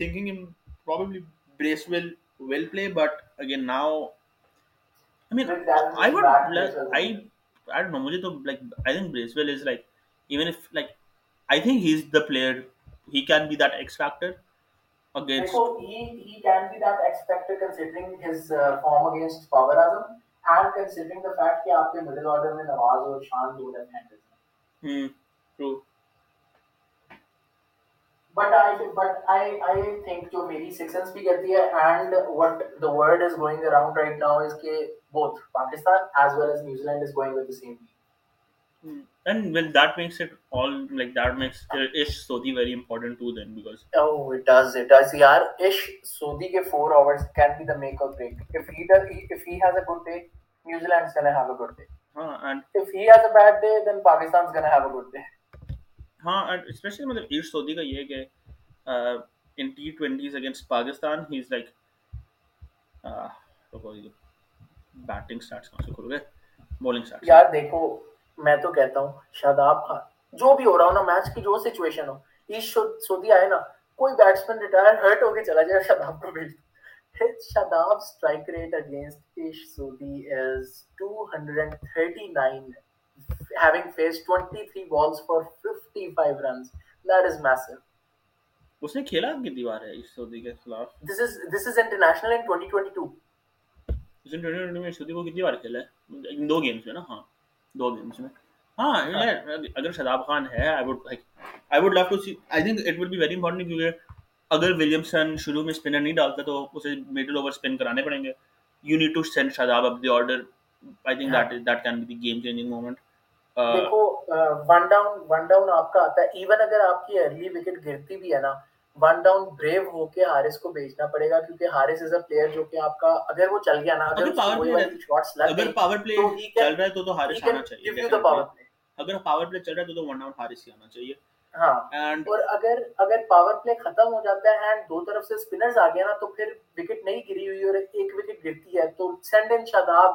thinking him probably Bracewell will play but again now I mean I would I I don't know مجھے تو like I think Bracewell is like even if like I think he is the player he can be that X factor against so he he can be that X factor considering his form against Babar Azam and considering the fact کہ اپ کے مڈل آرڈر میں نواز اور شان دونوں ہیں ہم true but I but I I think جو میری سکسنس بھی کرتی ہے and what the world is going around right now is کے both Pakistan as well as New Zealand is going with the same And well, that makes it all like that makes uh, Ish Sodhi very important too. Then because oh, it does, it does. Yar Ish Sodhi ke four overs can be the make or break. If he does, if he has a good day, New Zealand's gonna have a good day. Uh, and if he has a bad day, then Pakistan's gonna have a good day. ہاں اسپیشلی مطلب عرش سعودی کا یہ کہ in T twenties against Pakistan he is like batting starts کہاں سے کھل گئے بولنگ اسٹارٹ یار دیکھو، میں تو کہتا ہوں، شاداب خان، جو بھی ہو رہا ہو نا میچ کی جو سچویشن ہو عرش سعودی آئے نا، کوئی بیٹسمین ریٹائر ہرٹ ہو کے چلا جائے، شاداب کو بھیج شاداب اسٹرائک ریٹ اگینسٹ عرش سعودی از 239 having faced 23 balls for 55 runs. That is massive. اس نے کھیلا کی دیوار ہے اس سعودی کے خلاف this is this is international in 2022 اس نے 2022 میں سعودی کو کتنی بار کھیلا ہے دو گیمز میں نا ہاں دو گیمز میں ہاں اگر شاداب خان ہے I would like I would love to see I think it would be very important کیونکہ اگر ولیمسن شروع میں اسپنر نہیں ڈالتا تو اسے مڈل اوور اسپن کرانے پڑیں گے you need to send Shadab up the order I think that that can be the game changing moment دیکھو ون ڈاؤن ون ڈاؤن آپ کا آتا ہے ایون اگر آپ کی ارلی وکٹ گرتی بھی ہے نا ون ڈاؤن بریو ہو کے ہارس کو بھیجنا پڑے گا کیونکہ ہارس از اے پلیئر جو کہ آپ کا اگر وہ چل گیا نا اگر پاور پلے شاٹس لگ اگر پاور پلے چل رہا ہے تو تو ہارس آنا چاہیے اگر پاور پلے چل رہا ہے تو ون ڈاؤن ہارس ہی آنا چاہیے ہاں اور اگر اگر پاور پلے ختم ہو جاتا ہے اینڈ دو طرف سے اسپنرز آ گیا نا تو پھر وکٹ نہیں گری ہوئی اور ایک وکٹ گرتی ہے تو سینڈ شاداب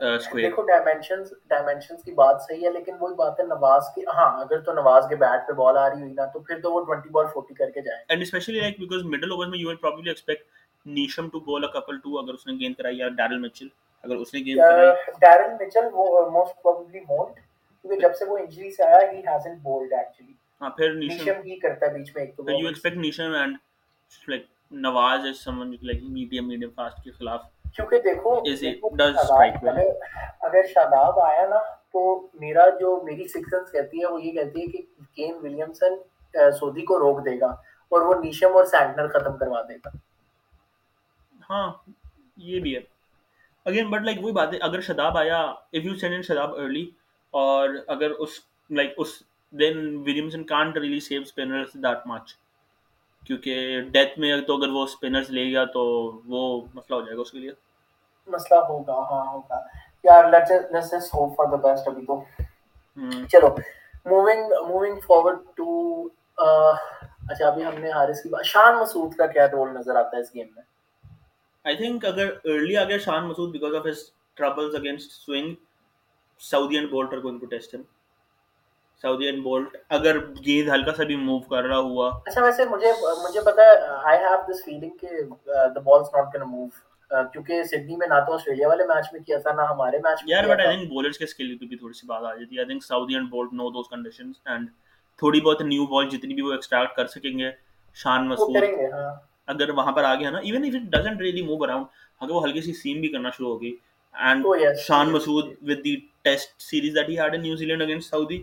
دیکھو ڈائمینشنز ڈائمینشنز کی بات صحیح ہے لیکن وہی بات ہے نواز کی ہاں اگر تو نواز کے بیٹ پہ بال آ رہی ہوئی نا تو پھر تو وہ 20 بال 40 کر کے جائے and especially like because middle overs میں you will probably expect Neesham to bowl a couple to اگر اس نے گیند کرائی یا ڈیرل مچل اگر اس نے گیند کرائی۔ ڈیرل مچل وہ موسٹ پروبیبلی مونٹ کیونکہ جب سے وہ انجری سے آیا ہی ہیزنٹ بولڈ ایکچولی ہاں پھر نیشم ہی کرتا ہے بیچ میں ایک تو you expect Neesham and like Nawaz is someone like medium medium fast کے خلاف۔ کیونکہ دیکھو اگر, شاداب آیا نا تو میرا جو میری سکسنس کہتی ہے وہ یہ کہتی ہے کہ کین ولیمسن سودی کو روک دے گا اور وہ نیشم اور سینٹنر ختم کروا دے گا۔ ہاں یہ بھی ہے۔ اگین بٹ لائک وہی بات ہے اگر شاداب آیا if you send in Shadab early اور اگر اس like us then Williamson can't really save spinners that much کیونکہ ڈیتھ میں تو اگر وہ اسپنرز لے گیا تو وہ مسئلہ ہو جائے گا اس کے لیے۔ مسئلہ ہوگا ہاں ہوگا۔ یار let's let's just hope for the best ابھی تو۔ چلو موونگ موونگ فارورڈ ٹو اچھا ابھی ہم نے حارث کی بات شان مسعود کا کیا رول نظر اتا ہے اس گیم میں؟ آئی تھنک اگر ارلی اگے Shan Masood because of his troubles against swing Southee and Boult کو ان کو ٹیسٹ ہے سعودین بولٹ اگر گیند ہلکا سا بھی موو کر رہا ہوا اچھا ویسے مجھے مجھے پتہ ہے آئی ہیو دس فیلنگ کہ the balls not gonna move کیونکہ سڈنی میں نہ تو آسٹریلیا والے میچ میں کیا تھا نہ ہمارے میچ میں یار بٹ آئی تھنک بولرز کے سکل کی بھی تھوڑی سی بات آ جاتی ہے۔ I think Southee and Boult know those conditions and تھوڑی بہت نیو بال جتنی بھی وہ ایکسٹریکٹ کر سکیں گے شان مسعود ہاں۔ اگر وہاں پر آ گیا نا even if it doesn't really move around اگر وہ ہلکی سی سیم بھی کرنا شروع ہوگی and oh, Shan Masood with the test series that he had in New Zealand against Southee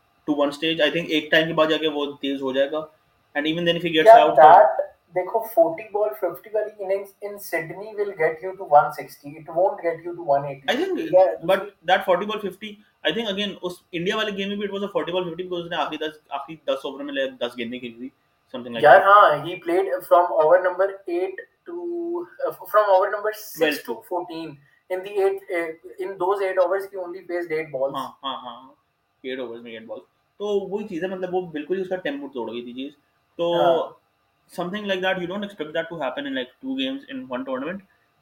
to one stage I think ایک ٹائم کے بعد جا کے وہ تیز ہو جائے گا and even then if he gets out دیکھو 40 بال 50 والی innings in Sydney will get you to 160 it won't get you to 180 I think but that 40 ball 50 I think again us India والے گیم میں بھی it was a 40 ball 50 because اس نے آخری 10 آخری 10 اوور میں 10 گیندیں کھیلی تھی something like یار ہاں he played from over number 8 to from over number 6 to 14 in the eight uh, in those eight overs he only faced eight balls. ہاں ہاں ہاں 8 overs میں 8 balls. تو وہی چیز ہے مطلب وہ بالکل ہی اس کا ٹیمپو توڑ گئی تھی چیز۔ تو some thing like that you don't expect that to happen in like two games in one tournament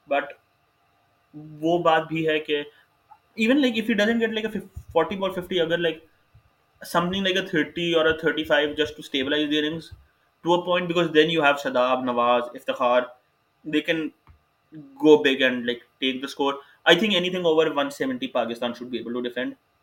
but وہ بات بھی ہے کہ even like if you doesn't get like forty اور ففٹی اگر like some thing like a thirty اور a thirty five just to stabilize the innings to a point because then you have Shadab Nawaz Iftikhar they can go big and like take the score I think anything over one seventy Pakistan should be able to defend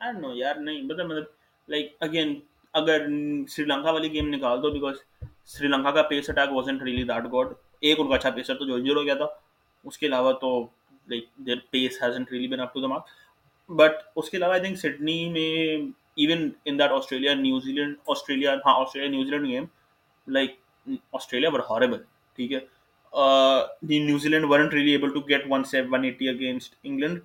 I know یار، نہیں مطلب مطلب لائک اگین اگر سری لنکا والی گیم نکال دو بیکاز سری لنکا کا pace attack wasn't really that good ایک ان کا اچھا پیسر تو جو انجر ہو گیا تھا، اس کے علاوہ تو like their pace really been up to the mark but اس کے علاوہ آئی تھنک سڈنی میں even in that Australia New Zealand Australia ہاں Australia New Zealand game like Australia were horrible ٹھیک ہے۔ New Zealand weren't really able to get one seven one eighty against England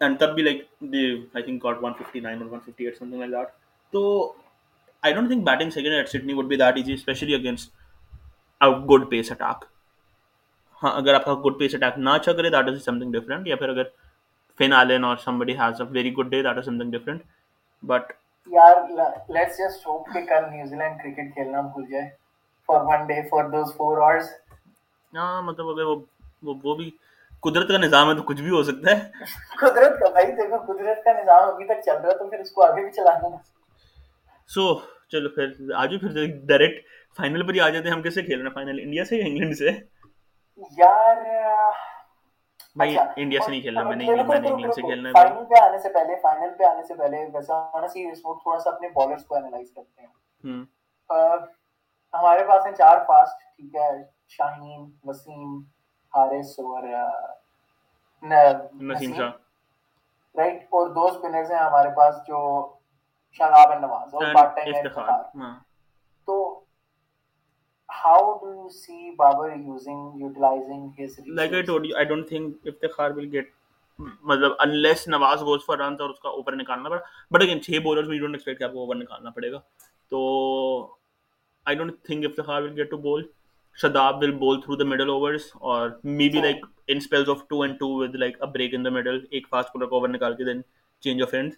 and تب بھی like they I think got one fifty nine اور one fifty eight something like that تو I don't think batting second at Sydney would be that easy especially against out good pace attack ہاں اگر آپ کا گڈ پیس اٹیک نہ اچھا کرے that is something different یا پھر اگر فن آلین اور somebody has a very good day that is something different but یار لیٹس جسٹ ہوپ کہ کل نیوزی لینڈ کرکٹ کھیلنا بھول جائے for one day for those four hours ہاں مطلب اگر وہ وہ بھی قدرت کا نظام ہے تو کچھ بھی ہو سکتا ہے۔ قدرت کا بھائی دیکھو قدرت کا نظام ابھی تک چل رہا ہے تو پھر اس کو آگے بھی چلانا سو چلو پھر آج پھر ڈائریکٹ فائنل پر ہی آ جاتے ہیں۔ ہم کیسے کھیل رہے ہیں؟ فائنل انڈیا سے یا انگلینڈ سے؟ یار بھائی اچھا، انڈیا سے نہیں کھیلنا میں نے میں نے انگلینڈ سے کھیلنا ہے۔ فائنل پہ آنے سے پہلے فائنل پہ آنے سے پہلے ویسا ہونا سی اسپورٹ تھوڑا سا اپنے بولرز کو انالائز کرتے ہیں۔ ہمارے پاس ہیں چار فاسٹ ٹھیک ہے شاہین وسیم حارث اور نسیم شاہ۔ رائٹ اور دو سپنرز ہیں ہمارے پاس جو شاداب ہاں۔ مطلب نواز اور پارٹ ٹائم افتخار۔ تو how do you see Babar using utilizing his like I told you I don't think Iftikhar will get مطلب unless Nawaz goes for runs اور اس کا اوپر نکالنا پڑا۔ بٹ اگین چھ بولرز میں یو ڈونٹ ایکسپیکٹ کہ آپ کو اوپر نکالنا پڑے گا۔ تو I don't think Iftikhar will get to bowl Shadab will bowl through the middle overs اور maybe like in spells of two and two with like a break in the middle ایک فاسٹ بولر کو اوور نکال کے دین چینج آف اینڈ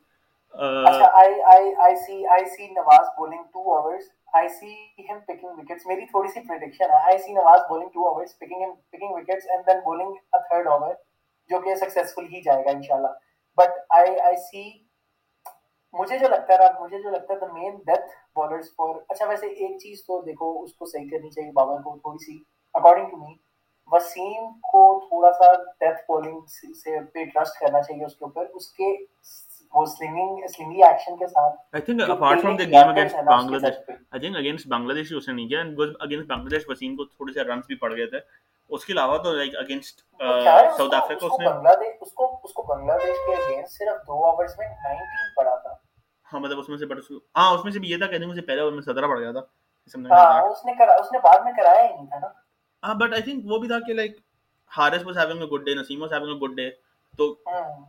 جو کہ سکسیزفل ہی جائے گا ان شاء اللہ بٹ آئی آئی سی مجھے جو لگتا ہے مجھے جو لگتا ہے the main death bowlers for اچھا ویسے ایک چیز تو دیکھو اس کو صحیح کرنی چاہیے بابر کو تھوڑی سی اکارڈنگ ٹو می وسیم کو تھوڑا سا ڈیتھ بالنگ سے پہ ٹرسٹ کرنا چاہیے اس کے اوپر اس کے وہ سلنگنگ سلنگی ایکشن کے ساتھ۔ I think apart from the game against Bangladesh I think against Bangladesh اس نے نہیں کیا اینڈ اگینسٹ بنگلہ دیش وسیم کو تھوڑے سے رنز بھی پڑ گئے تھے۔ اس کے علاوہ تو لائک اگینسٹ ساؤتھ افریقہ اس نے بنگلہ دیش اس کو اس کو بنگلہ دیش کے اگینسٹ صرف دو اوورز میں 19 پڑا تھا۔ ہاں مطلب اس میں سے بٹ ہاں اس میں سے بھی یہ تھا کہ نہیں مجھے پہلے اوور میں 17 پڑ گیا تھا۔ ہاں اس نے اس نے بعد میں کرایا ہی نہیں تھا نا۔ ہاں بٹ آئی تھنک وہ بھی تھا کہ like Haris was having a good day Naseem was having a good day تو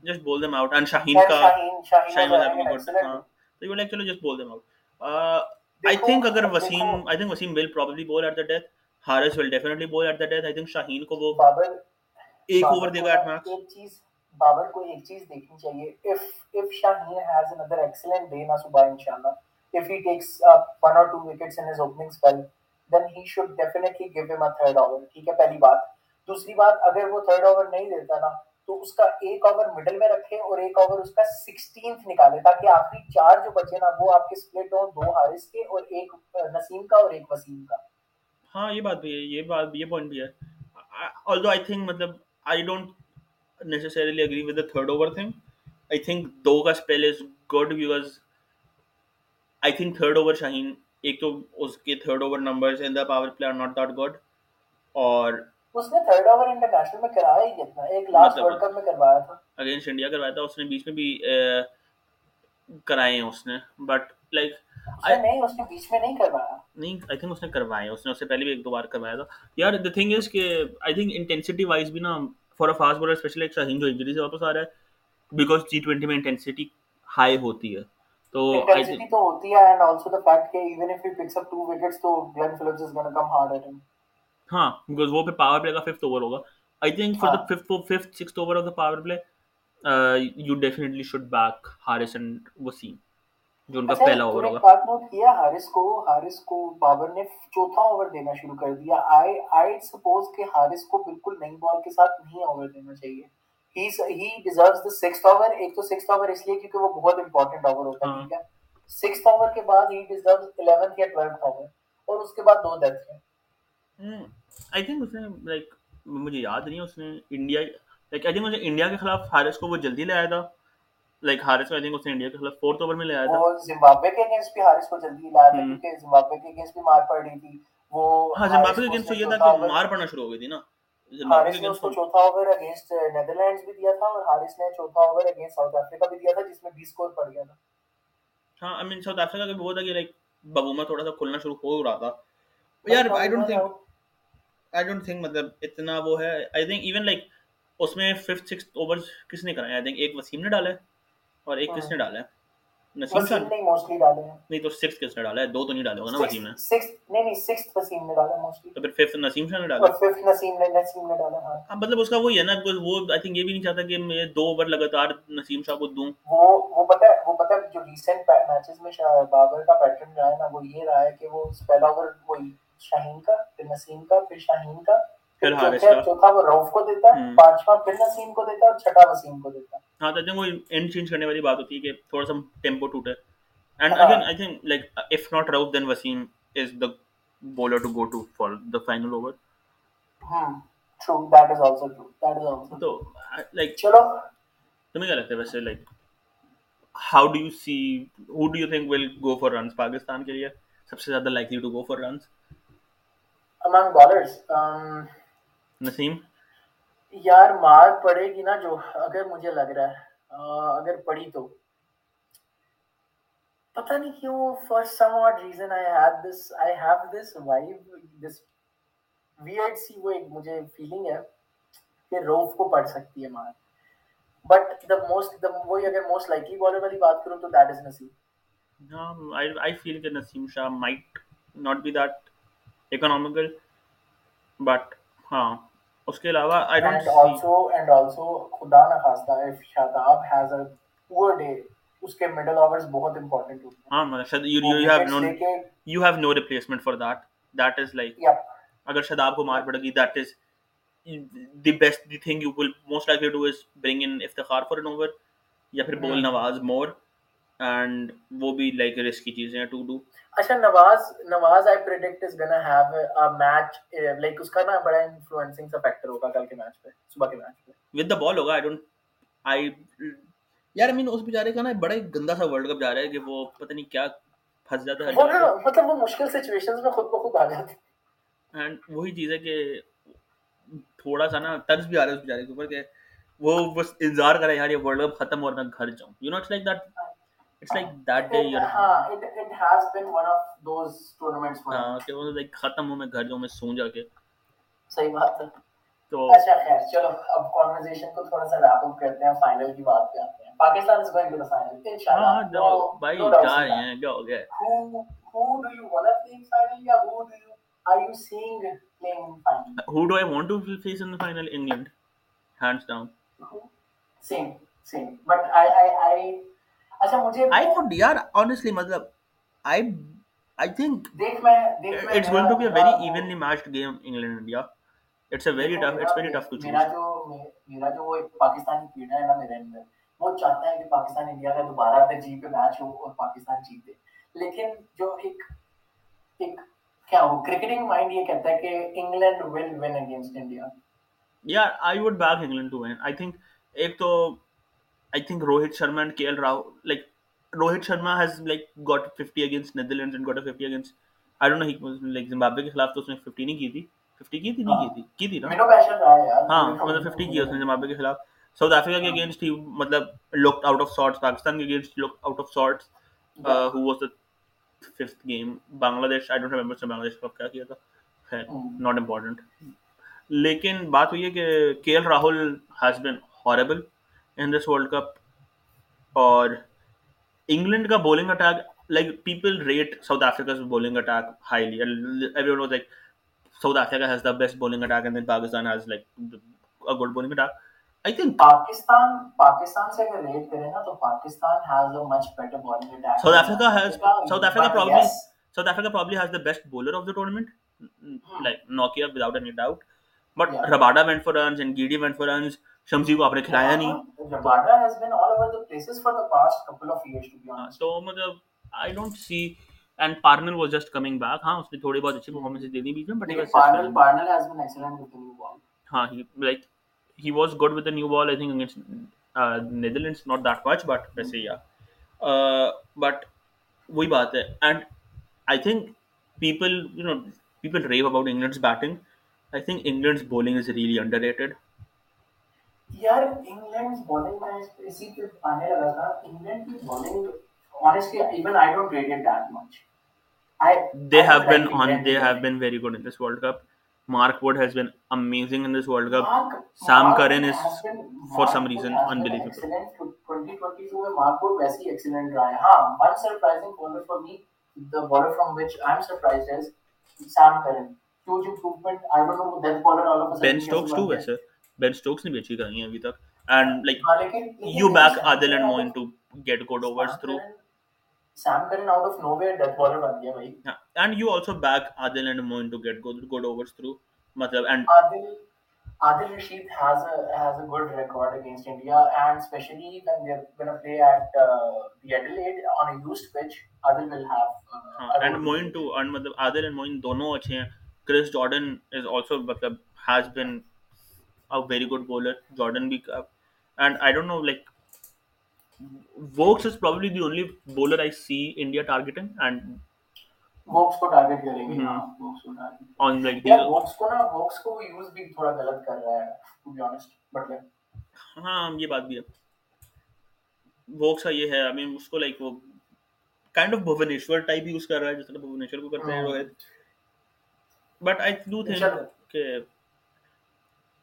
just bowl them out and Shaheen کا Shaheen was having a good day ہاں۔ تو یو لائک چلو just bowl them out I think اگر Wasim I think Wasim will probably bowl at the death Haris will definitely bowl at the death I think Shaheen کو وہ بابر ایک اوور دے گا ایٹ میکس ایک چیز بابر کو ایک چیز دیکھنی چاہیے if if Shaheen has another excellent day نا صبح انشاءاللہ اف ہی ٹیکس ون اور two wickets in his opening spell then he should definitely give him a third over ٹھیک ہے پہلی بات دوسری بات اگر وہ تھرڈ اوور نہیں دیتا نا تو اس کا ایک اوور مڈل میں رکھے اور ایک اوور اس کا سکسٹینتھ نکالے تاکہ آخری چار جو بچے نا وہ آپ کے سپلٹ ہوں دو حارث کے اور ایک نسیم کا اور ایک وسیم کا ہاں یہ بات بھی ہے یہ بات یہ پوائنٹ بھی ہے۔ آلدو آئی تھنک مطلب I don't necessarily agree with the third over thing I think دو کا spell is good because I think third over Shaheen ایک تو اس کے third over number in the power play are not that good اور اس نے تھرڈ اوور انٹرنیشنل میں کرایا ہی کتنا ایک لاسٹ ورلڈ کپ میں کروایا تھا۔ اگینسٹ انڈیا کروایا تھا اس نے بیچ میں بھی کرائے ہیں اس نے۔ بٹ لائک نہیں اس نے بیچ میں نہیں کروایا۔ نہیں آئی تھنک اس نے کروائے اس نے اس سے پہلے بھی ایک دو بار کروایا تھا۔ یار دا تھنگ از کہ آئی تھنک انٹینسٹی وائز بھی نا for a fast bowler especially ایک شاہین جو انجری سے واپس آ رہا ہے بیکاز ٹی ٹوینٹی میں انٹینسٹی ہائی ہوتی ہے۔ تو انٹینسٹی تو ہوتی ہے اینڈ آلسو دا فیکٹ کہ even if he picks up two wickets تو Glenn Phillips is gonna come hard at him ہاں بیکاز وہ پہ پاور پلے کا ففتھ اوور ہوگا۔ I think for the fifth fifth six over of the power play you definitely should back Haris and Wasim جو ان کا پہلا اوور ہوگا۔ بات نوٹ کیا ہارس کو ہارس کو بابر نے چوتھا اوور دینا شروع کر دیا۔ آئی آئی سپوز کہ ہارس کو بالکل نئی بال کے ساتھ نہیں اوور دینا چاہیے۔ He deserves the six over ایک تو سکس اوور اس لیے کیونکہ وہ بہت امپورٹنٹ اوور ہوتا ہے ٹھیک ہے۔ سکس اوور کے بعد ہی ڈیزروز الیونتھ یا ٹویلتھ اوور اور اس کے بعد دو ڈیتھ ہیں۔ آئی تھنک اس نے لائک مجھے یاد نہیں اس نے India like I think India کے خلاف ہارس کو وہ جلدی لے آیا تھا۔ لائک ہارس کو آئی تھنک اس نے انڈیا کے خلاف فورتھ اوور میں لے آیا تھا زمبابوے کے اگینسٹ بھی ہارس کو جلدی لایا تھا کیونکہ زمبابوے کے اگینسٹ بھی مار پڑ رہی تھی وہ ہاں زمبابوے کے اگینسٹ یہ تھا کہ مار پڑنا شروع ہو گئی تھی نا ہارس نے اس کو چوتھا اوور اگینسٹ نیدرلینڈز بھی دیا تھا اور ہارس نے چوتھا اوور اگینسٹ ساؤتھ افریقہ بھی دیا تھا جس میں 20 سکور پڑ گیا تھا ہاں آئی مین ساؤتھ افریقہ کا بھی وہ تھا کہ لائک ببوما تھوڑا سا کھلنا شروع ہو رہا تھا یار I don't think I don't think مطلب اتنا وہ ہے آئی تھنک ایون لائک اس میں ففتھ سکس اوور کس نے کرائے آئی تھنک ایک وسیم نے ڈالا ہے اور ایک کس نے ڈالا ہے؟ نہیں موسٹلی ڈالے ہیں۔ نہیں تو سکس کس نے ڈالا ہے؟ دو تو نہیں ڈالے ہوگا نا وسیم نے۔ سکس نہیں نہیں سکس وسیم نے ڈالا موسٹلی تو پھر ففتھ نسیم شاہ نے ڈالا؟ اور ففتھ نسیم نے نسیم نے ڈالا ہاں۔ ہاں مطلب اس کا وہی ہے نا بیکاز وہ آئی تھنک یہ بھی نہیں چاہتا کہ میں دو اوور لگاتار نسیم شاہ کو دوں۔ وہ وہ پتہ ہے وہ پتہ ہے جو ریسنٹ میچز میں بابر کا پیٹرن رہا ہے نا وہ یہ رہا ہے کہ وہ پہلا اوور وہی شاہین کا پھر نسیم کا پھر شاہین کا پھر چوتھا وہ روف کو دیتا ہے پانچواں پھر نسیم کو دیتا ہے اور چھٹا وسیم کو دیتا ہے۔ ہاں تو وہ اینڈ چینج کرنے والی بات ہوتی ہے کہ تھوڑا سا ٹیمپو ٹوٹے۔ And again I think like if not Rauf then Wasim is the bowler to go to for the final over hmm true that is also true that is also تو لائک چلو۔ تمہیں کیا لگتا ہے ویسے like how do you see who do you think will go for runs Pakistan کے لیے؟ سب سے زیادہ likely to go for runs among bowlers Naseem? یار مار پڑے گی نا جو اگر مجھے لگ رہا ہے اگر پڑی تو۔ پتہ نہیں کیوں for some what reason I have this I have this vibe this weird سی وہ ایک مجھے فیلنگ ہے کہ روف کو پڑ سکتی ہے مار۔ بٹ دا موسٹ دا وہی اگر موسٹ لائکلی بالر والی بات کروں تو that is Naseem I I feel کہ Naseem Shah might not be that economical but ہاں۔ اس کے علاوہ I don't also and also خدا نہ خواستہ اف شاداب ہیز ا پور ڈے اس کے مڈل اوورز بہت امپورٹنٹ ہوتے ہیں۔ ہاں شاد you you have no you have no replacement for that that is like اگر شاداب کو مار پڑے گی that is the best the thing you will most likely do is bring in Iftikhar for an over یا پھر بول نواز مور اینڈ وہ بھی لائک رسکی چیزیں ہیں ٹو ڈو اچھا نواز نواز I predict is gonna have a match like اس کا نا بڑا انفلوئنسنگ سا فیکٹر ہوگا کل کے میچ پہ صبح کے میچ پہ۔ ود دا بال ہوگا آئی ڈونٹ آئی یار I mean اس بیچارے کا نا بڑا گندا سا ورلڈ کپ جا رہا ہے کہ وہ پتہ نہیں کیا پھنس جاتا ہے مطلب وہ مشکل سچویشنز میں خود بخود آ جاتے ہیں۔ اینڈ وہی چیز ہے کہ تھوڑا سا نا طرز بھی آ رہا ہے اس بیچارے کے اوپر کہ وہ بس انتظار کرے یار یہ ورلڈ کپ ختم اور میں گھر جاؤں۔ You know it's like that it's like that day you're ہاں it, it has been one of those tournaments ہاں کہ وہ لائک ختم ہو میں گھر جاؤں میں سوں جا کے۔ صحیح بات ہے۔ تو اچھا خیر چلو اب کنورسیشن کو تھوڑا سا ریپ اپ کرتے ہیں فائنل کی بات پہ آتے ہیں۔ Pakistan is going to the final انشاءاللہ۔ ہاں جاؤ۔ بھائی جا رہے ہیں کیا ہو گیا who who do you want to play in final یا who do you are you seeing playing in final? Who do I want to face in the final? England. Hands down. Same same. But I I I اچھا مجھے آئی کوڈ یار آنیسٹلی مطلب آئی آئی تھنک دیکھ میں دیکھ میں it's going to be a very evenly matched game England India it's a very tough it's very tough to choose میرا جو میرا جو وہ پاکستانی دوبارہ I think Rohit Sharma and K L like like Rohit Sharma has like got fifty against Netherlands and got a fifty against I know he was like کے خلاف تو اس نے 50 نہیں کی تھی 50 کی تھی نہیں کی تھی کی تھی نا ہاں مطلب 50 کی اس نے زمبابوے کے خلاف ساؤتھ افریقہ کے اگینسٹ ہی مطلب look out of sorts Pakistan کے against look out of sorts who was the fifth game? Bangladesh I don't remember سے بنگلہ دیش کا کیا کیا تھا خیر ناٹ امپورٹنٹ لیکن بات ہوئی ہے کہ K L Rahul has been horrible in this world cup اور انگلینڈ کا bowling attack like people rate South Africa bowling attack highly like South Africa has the best bowling attack and then Pakistan has like a good bowling attack I think Pakistan Pakistan سے اگر ریٹ کریں نا تو Pakistan has a much better bowling attack South Africa has South Africa probably South Africa probably has the best bowler of the tournament like Nokia without any doubt but Rabada went for runs and گیڈی went for runs Shamsi کو آپ نے کھلایا نہیں۔ تو مطلب I don't see and Parnell was just coming back ہاں اس نے تھوڑی بہت اچھی پرفارمنس دے دی بیچ میں بٹ ہاں like he was good with the new ball I think against Netherlands not that much but ویسے یا بٹ وہی بات ہے and I think people you know people rave about England's batting I think England's bowling is really underrated یار انگلینڈ بالنگ میں اسی پہ آنے لگا تھا انگلینڈ کی bowling honestly even I don't rate it that much I they have been on they have been very good in this World Cup Mark Wood has been amazing in this World Cup Mark, Sam Mark Curran is been, for Mark some reason unbelievable excellent 2022 میں Mark Wood ویسے ہی excellent رہا ہے ہاں one surprising bowler for me the bowler from which I'm surprised is Sam Curran huge improvement I don't know that bowler all of a sudden Ben Stokes too ویسے بین سٹوکس نے بھی اچھی کرائی ہیں ابھی تک and like you back Adil and Moeen to get good overs through Sam Curran out of nowhere death بن گیا بھائی and you also back Adil and Moeen to get good overs through مطلب and Adil Adil Rashid has a has a good record against India, and especially when they're gonna play at uh, the Adelaide on a used pitch, Adil will have. Uh, uh, and Moin too, and matlab Adil and Moin dono achhe hain. Chris Jordan is also matlab has been a very good bowler. Jordan B. And I don't know, like, Vokes is probably the only bowler I see India targeting. And Woakes کو ٹارگیٹ کریں گے ہاں ووکس کو ٹارگیٹ آن لائک یار ووکس کو نا ووکس کو یوز بھی تھوڑا غلط کر رہا ہے to be honest but like ہاں یہ بات بھی ہے ووکس کا یہ ہے آئی مین اس کو لائک وہ kind of Bhuvneshwar type use کر رہا ہے جس طرح بھونیشور کو کرتے ہیں بٹ آئی ڈو تھنک کہ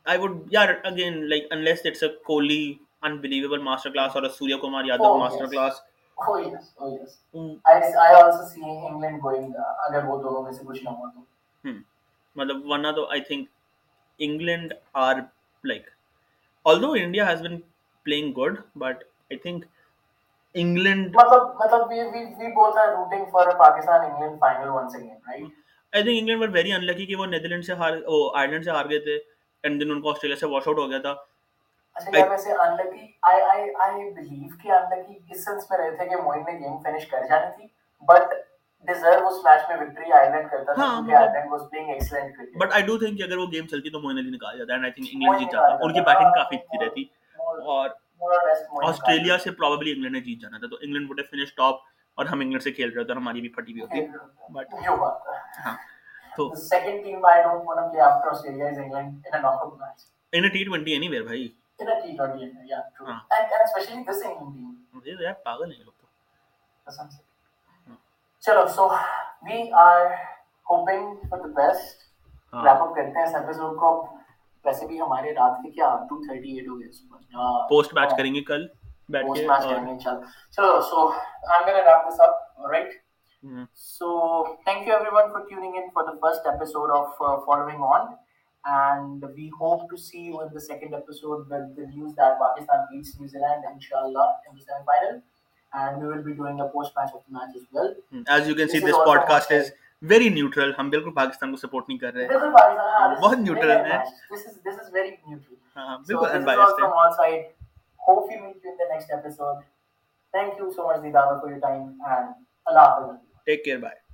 آئی وڈ یار again like unless it's a Kohli unbelievable masterclass اور سوریا کمار یادو ماسٹر کلاس مطلب ورنہ تو I think England are like all though India has been playing good but I think England مطلب مطلب we we we both are rooting for a Pakistan England final once again right I think England were very unlucky کہ وہ نیدرلینڈ سے ہار وہ آئرلینڈ سے ہار گئے تھے اینڈ دین ان کو آسٹریلیا سے واش آؤٹ ہو گیا تھا اگر وہ گیم چلتی تو موئن علی نکال جاتا جیت ان کی بیٹنگ کافی اچھی رہتی اور آسٹریلیا سے پرابیبلی انگلینڈ نے جیت جانا تھا تو انگلینڈ فنش ٹاپ اور ہم انگلینڈ سے کھیل رہے تھے اور ہماری بھی پھٹی بھی ہوتی بٹ ہاں تو second team I don't want to play after Australia is England in a knockout match in a T 20 anywhere بھائی in a T 20 anywhere یا true and and especially this England team مجھے یار پاگل ہیں لوگ تو چلو so we are hoping for the best wrap up کرتے ہیں اس ایپیسوڈ کو ویسے بھی ہمارے رات کے کیا 2:38 ہو گئے اس پر پوسٹ میچ کریں گے کل بیٹھ کے پوسٹ میچ کریں گے چلو so I'm gonna wrap this up right So, thank you everyone for tuning in for the first episode of uh, Following On. And we hope to see you in the second episode with the news that Pakistan beats New Zealand, inshallah, in the semi final. And we will be doing a post match of the match as well. As you can this see, this podcast is very neutral ہم بالکل پاکستان کو سپورٹ نہیں کر رہے ہیں بہت نیوٹرل ہیں بالکل ان بائسڈ ہے ٹیک کیئر بائے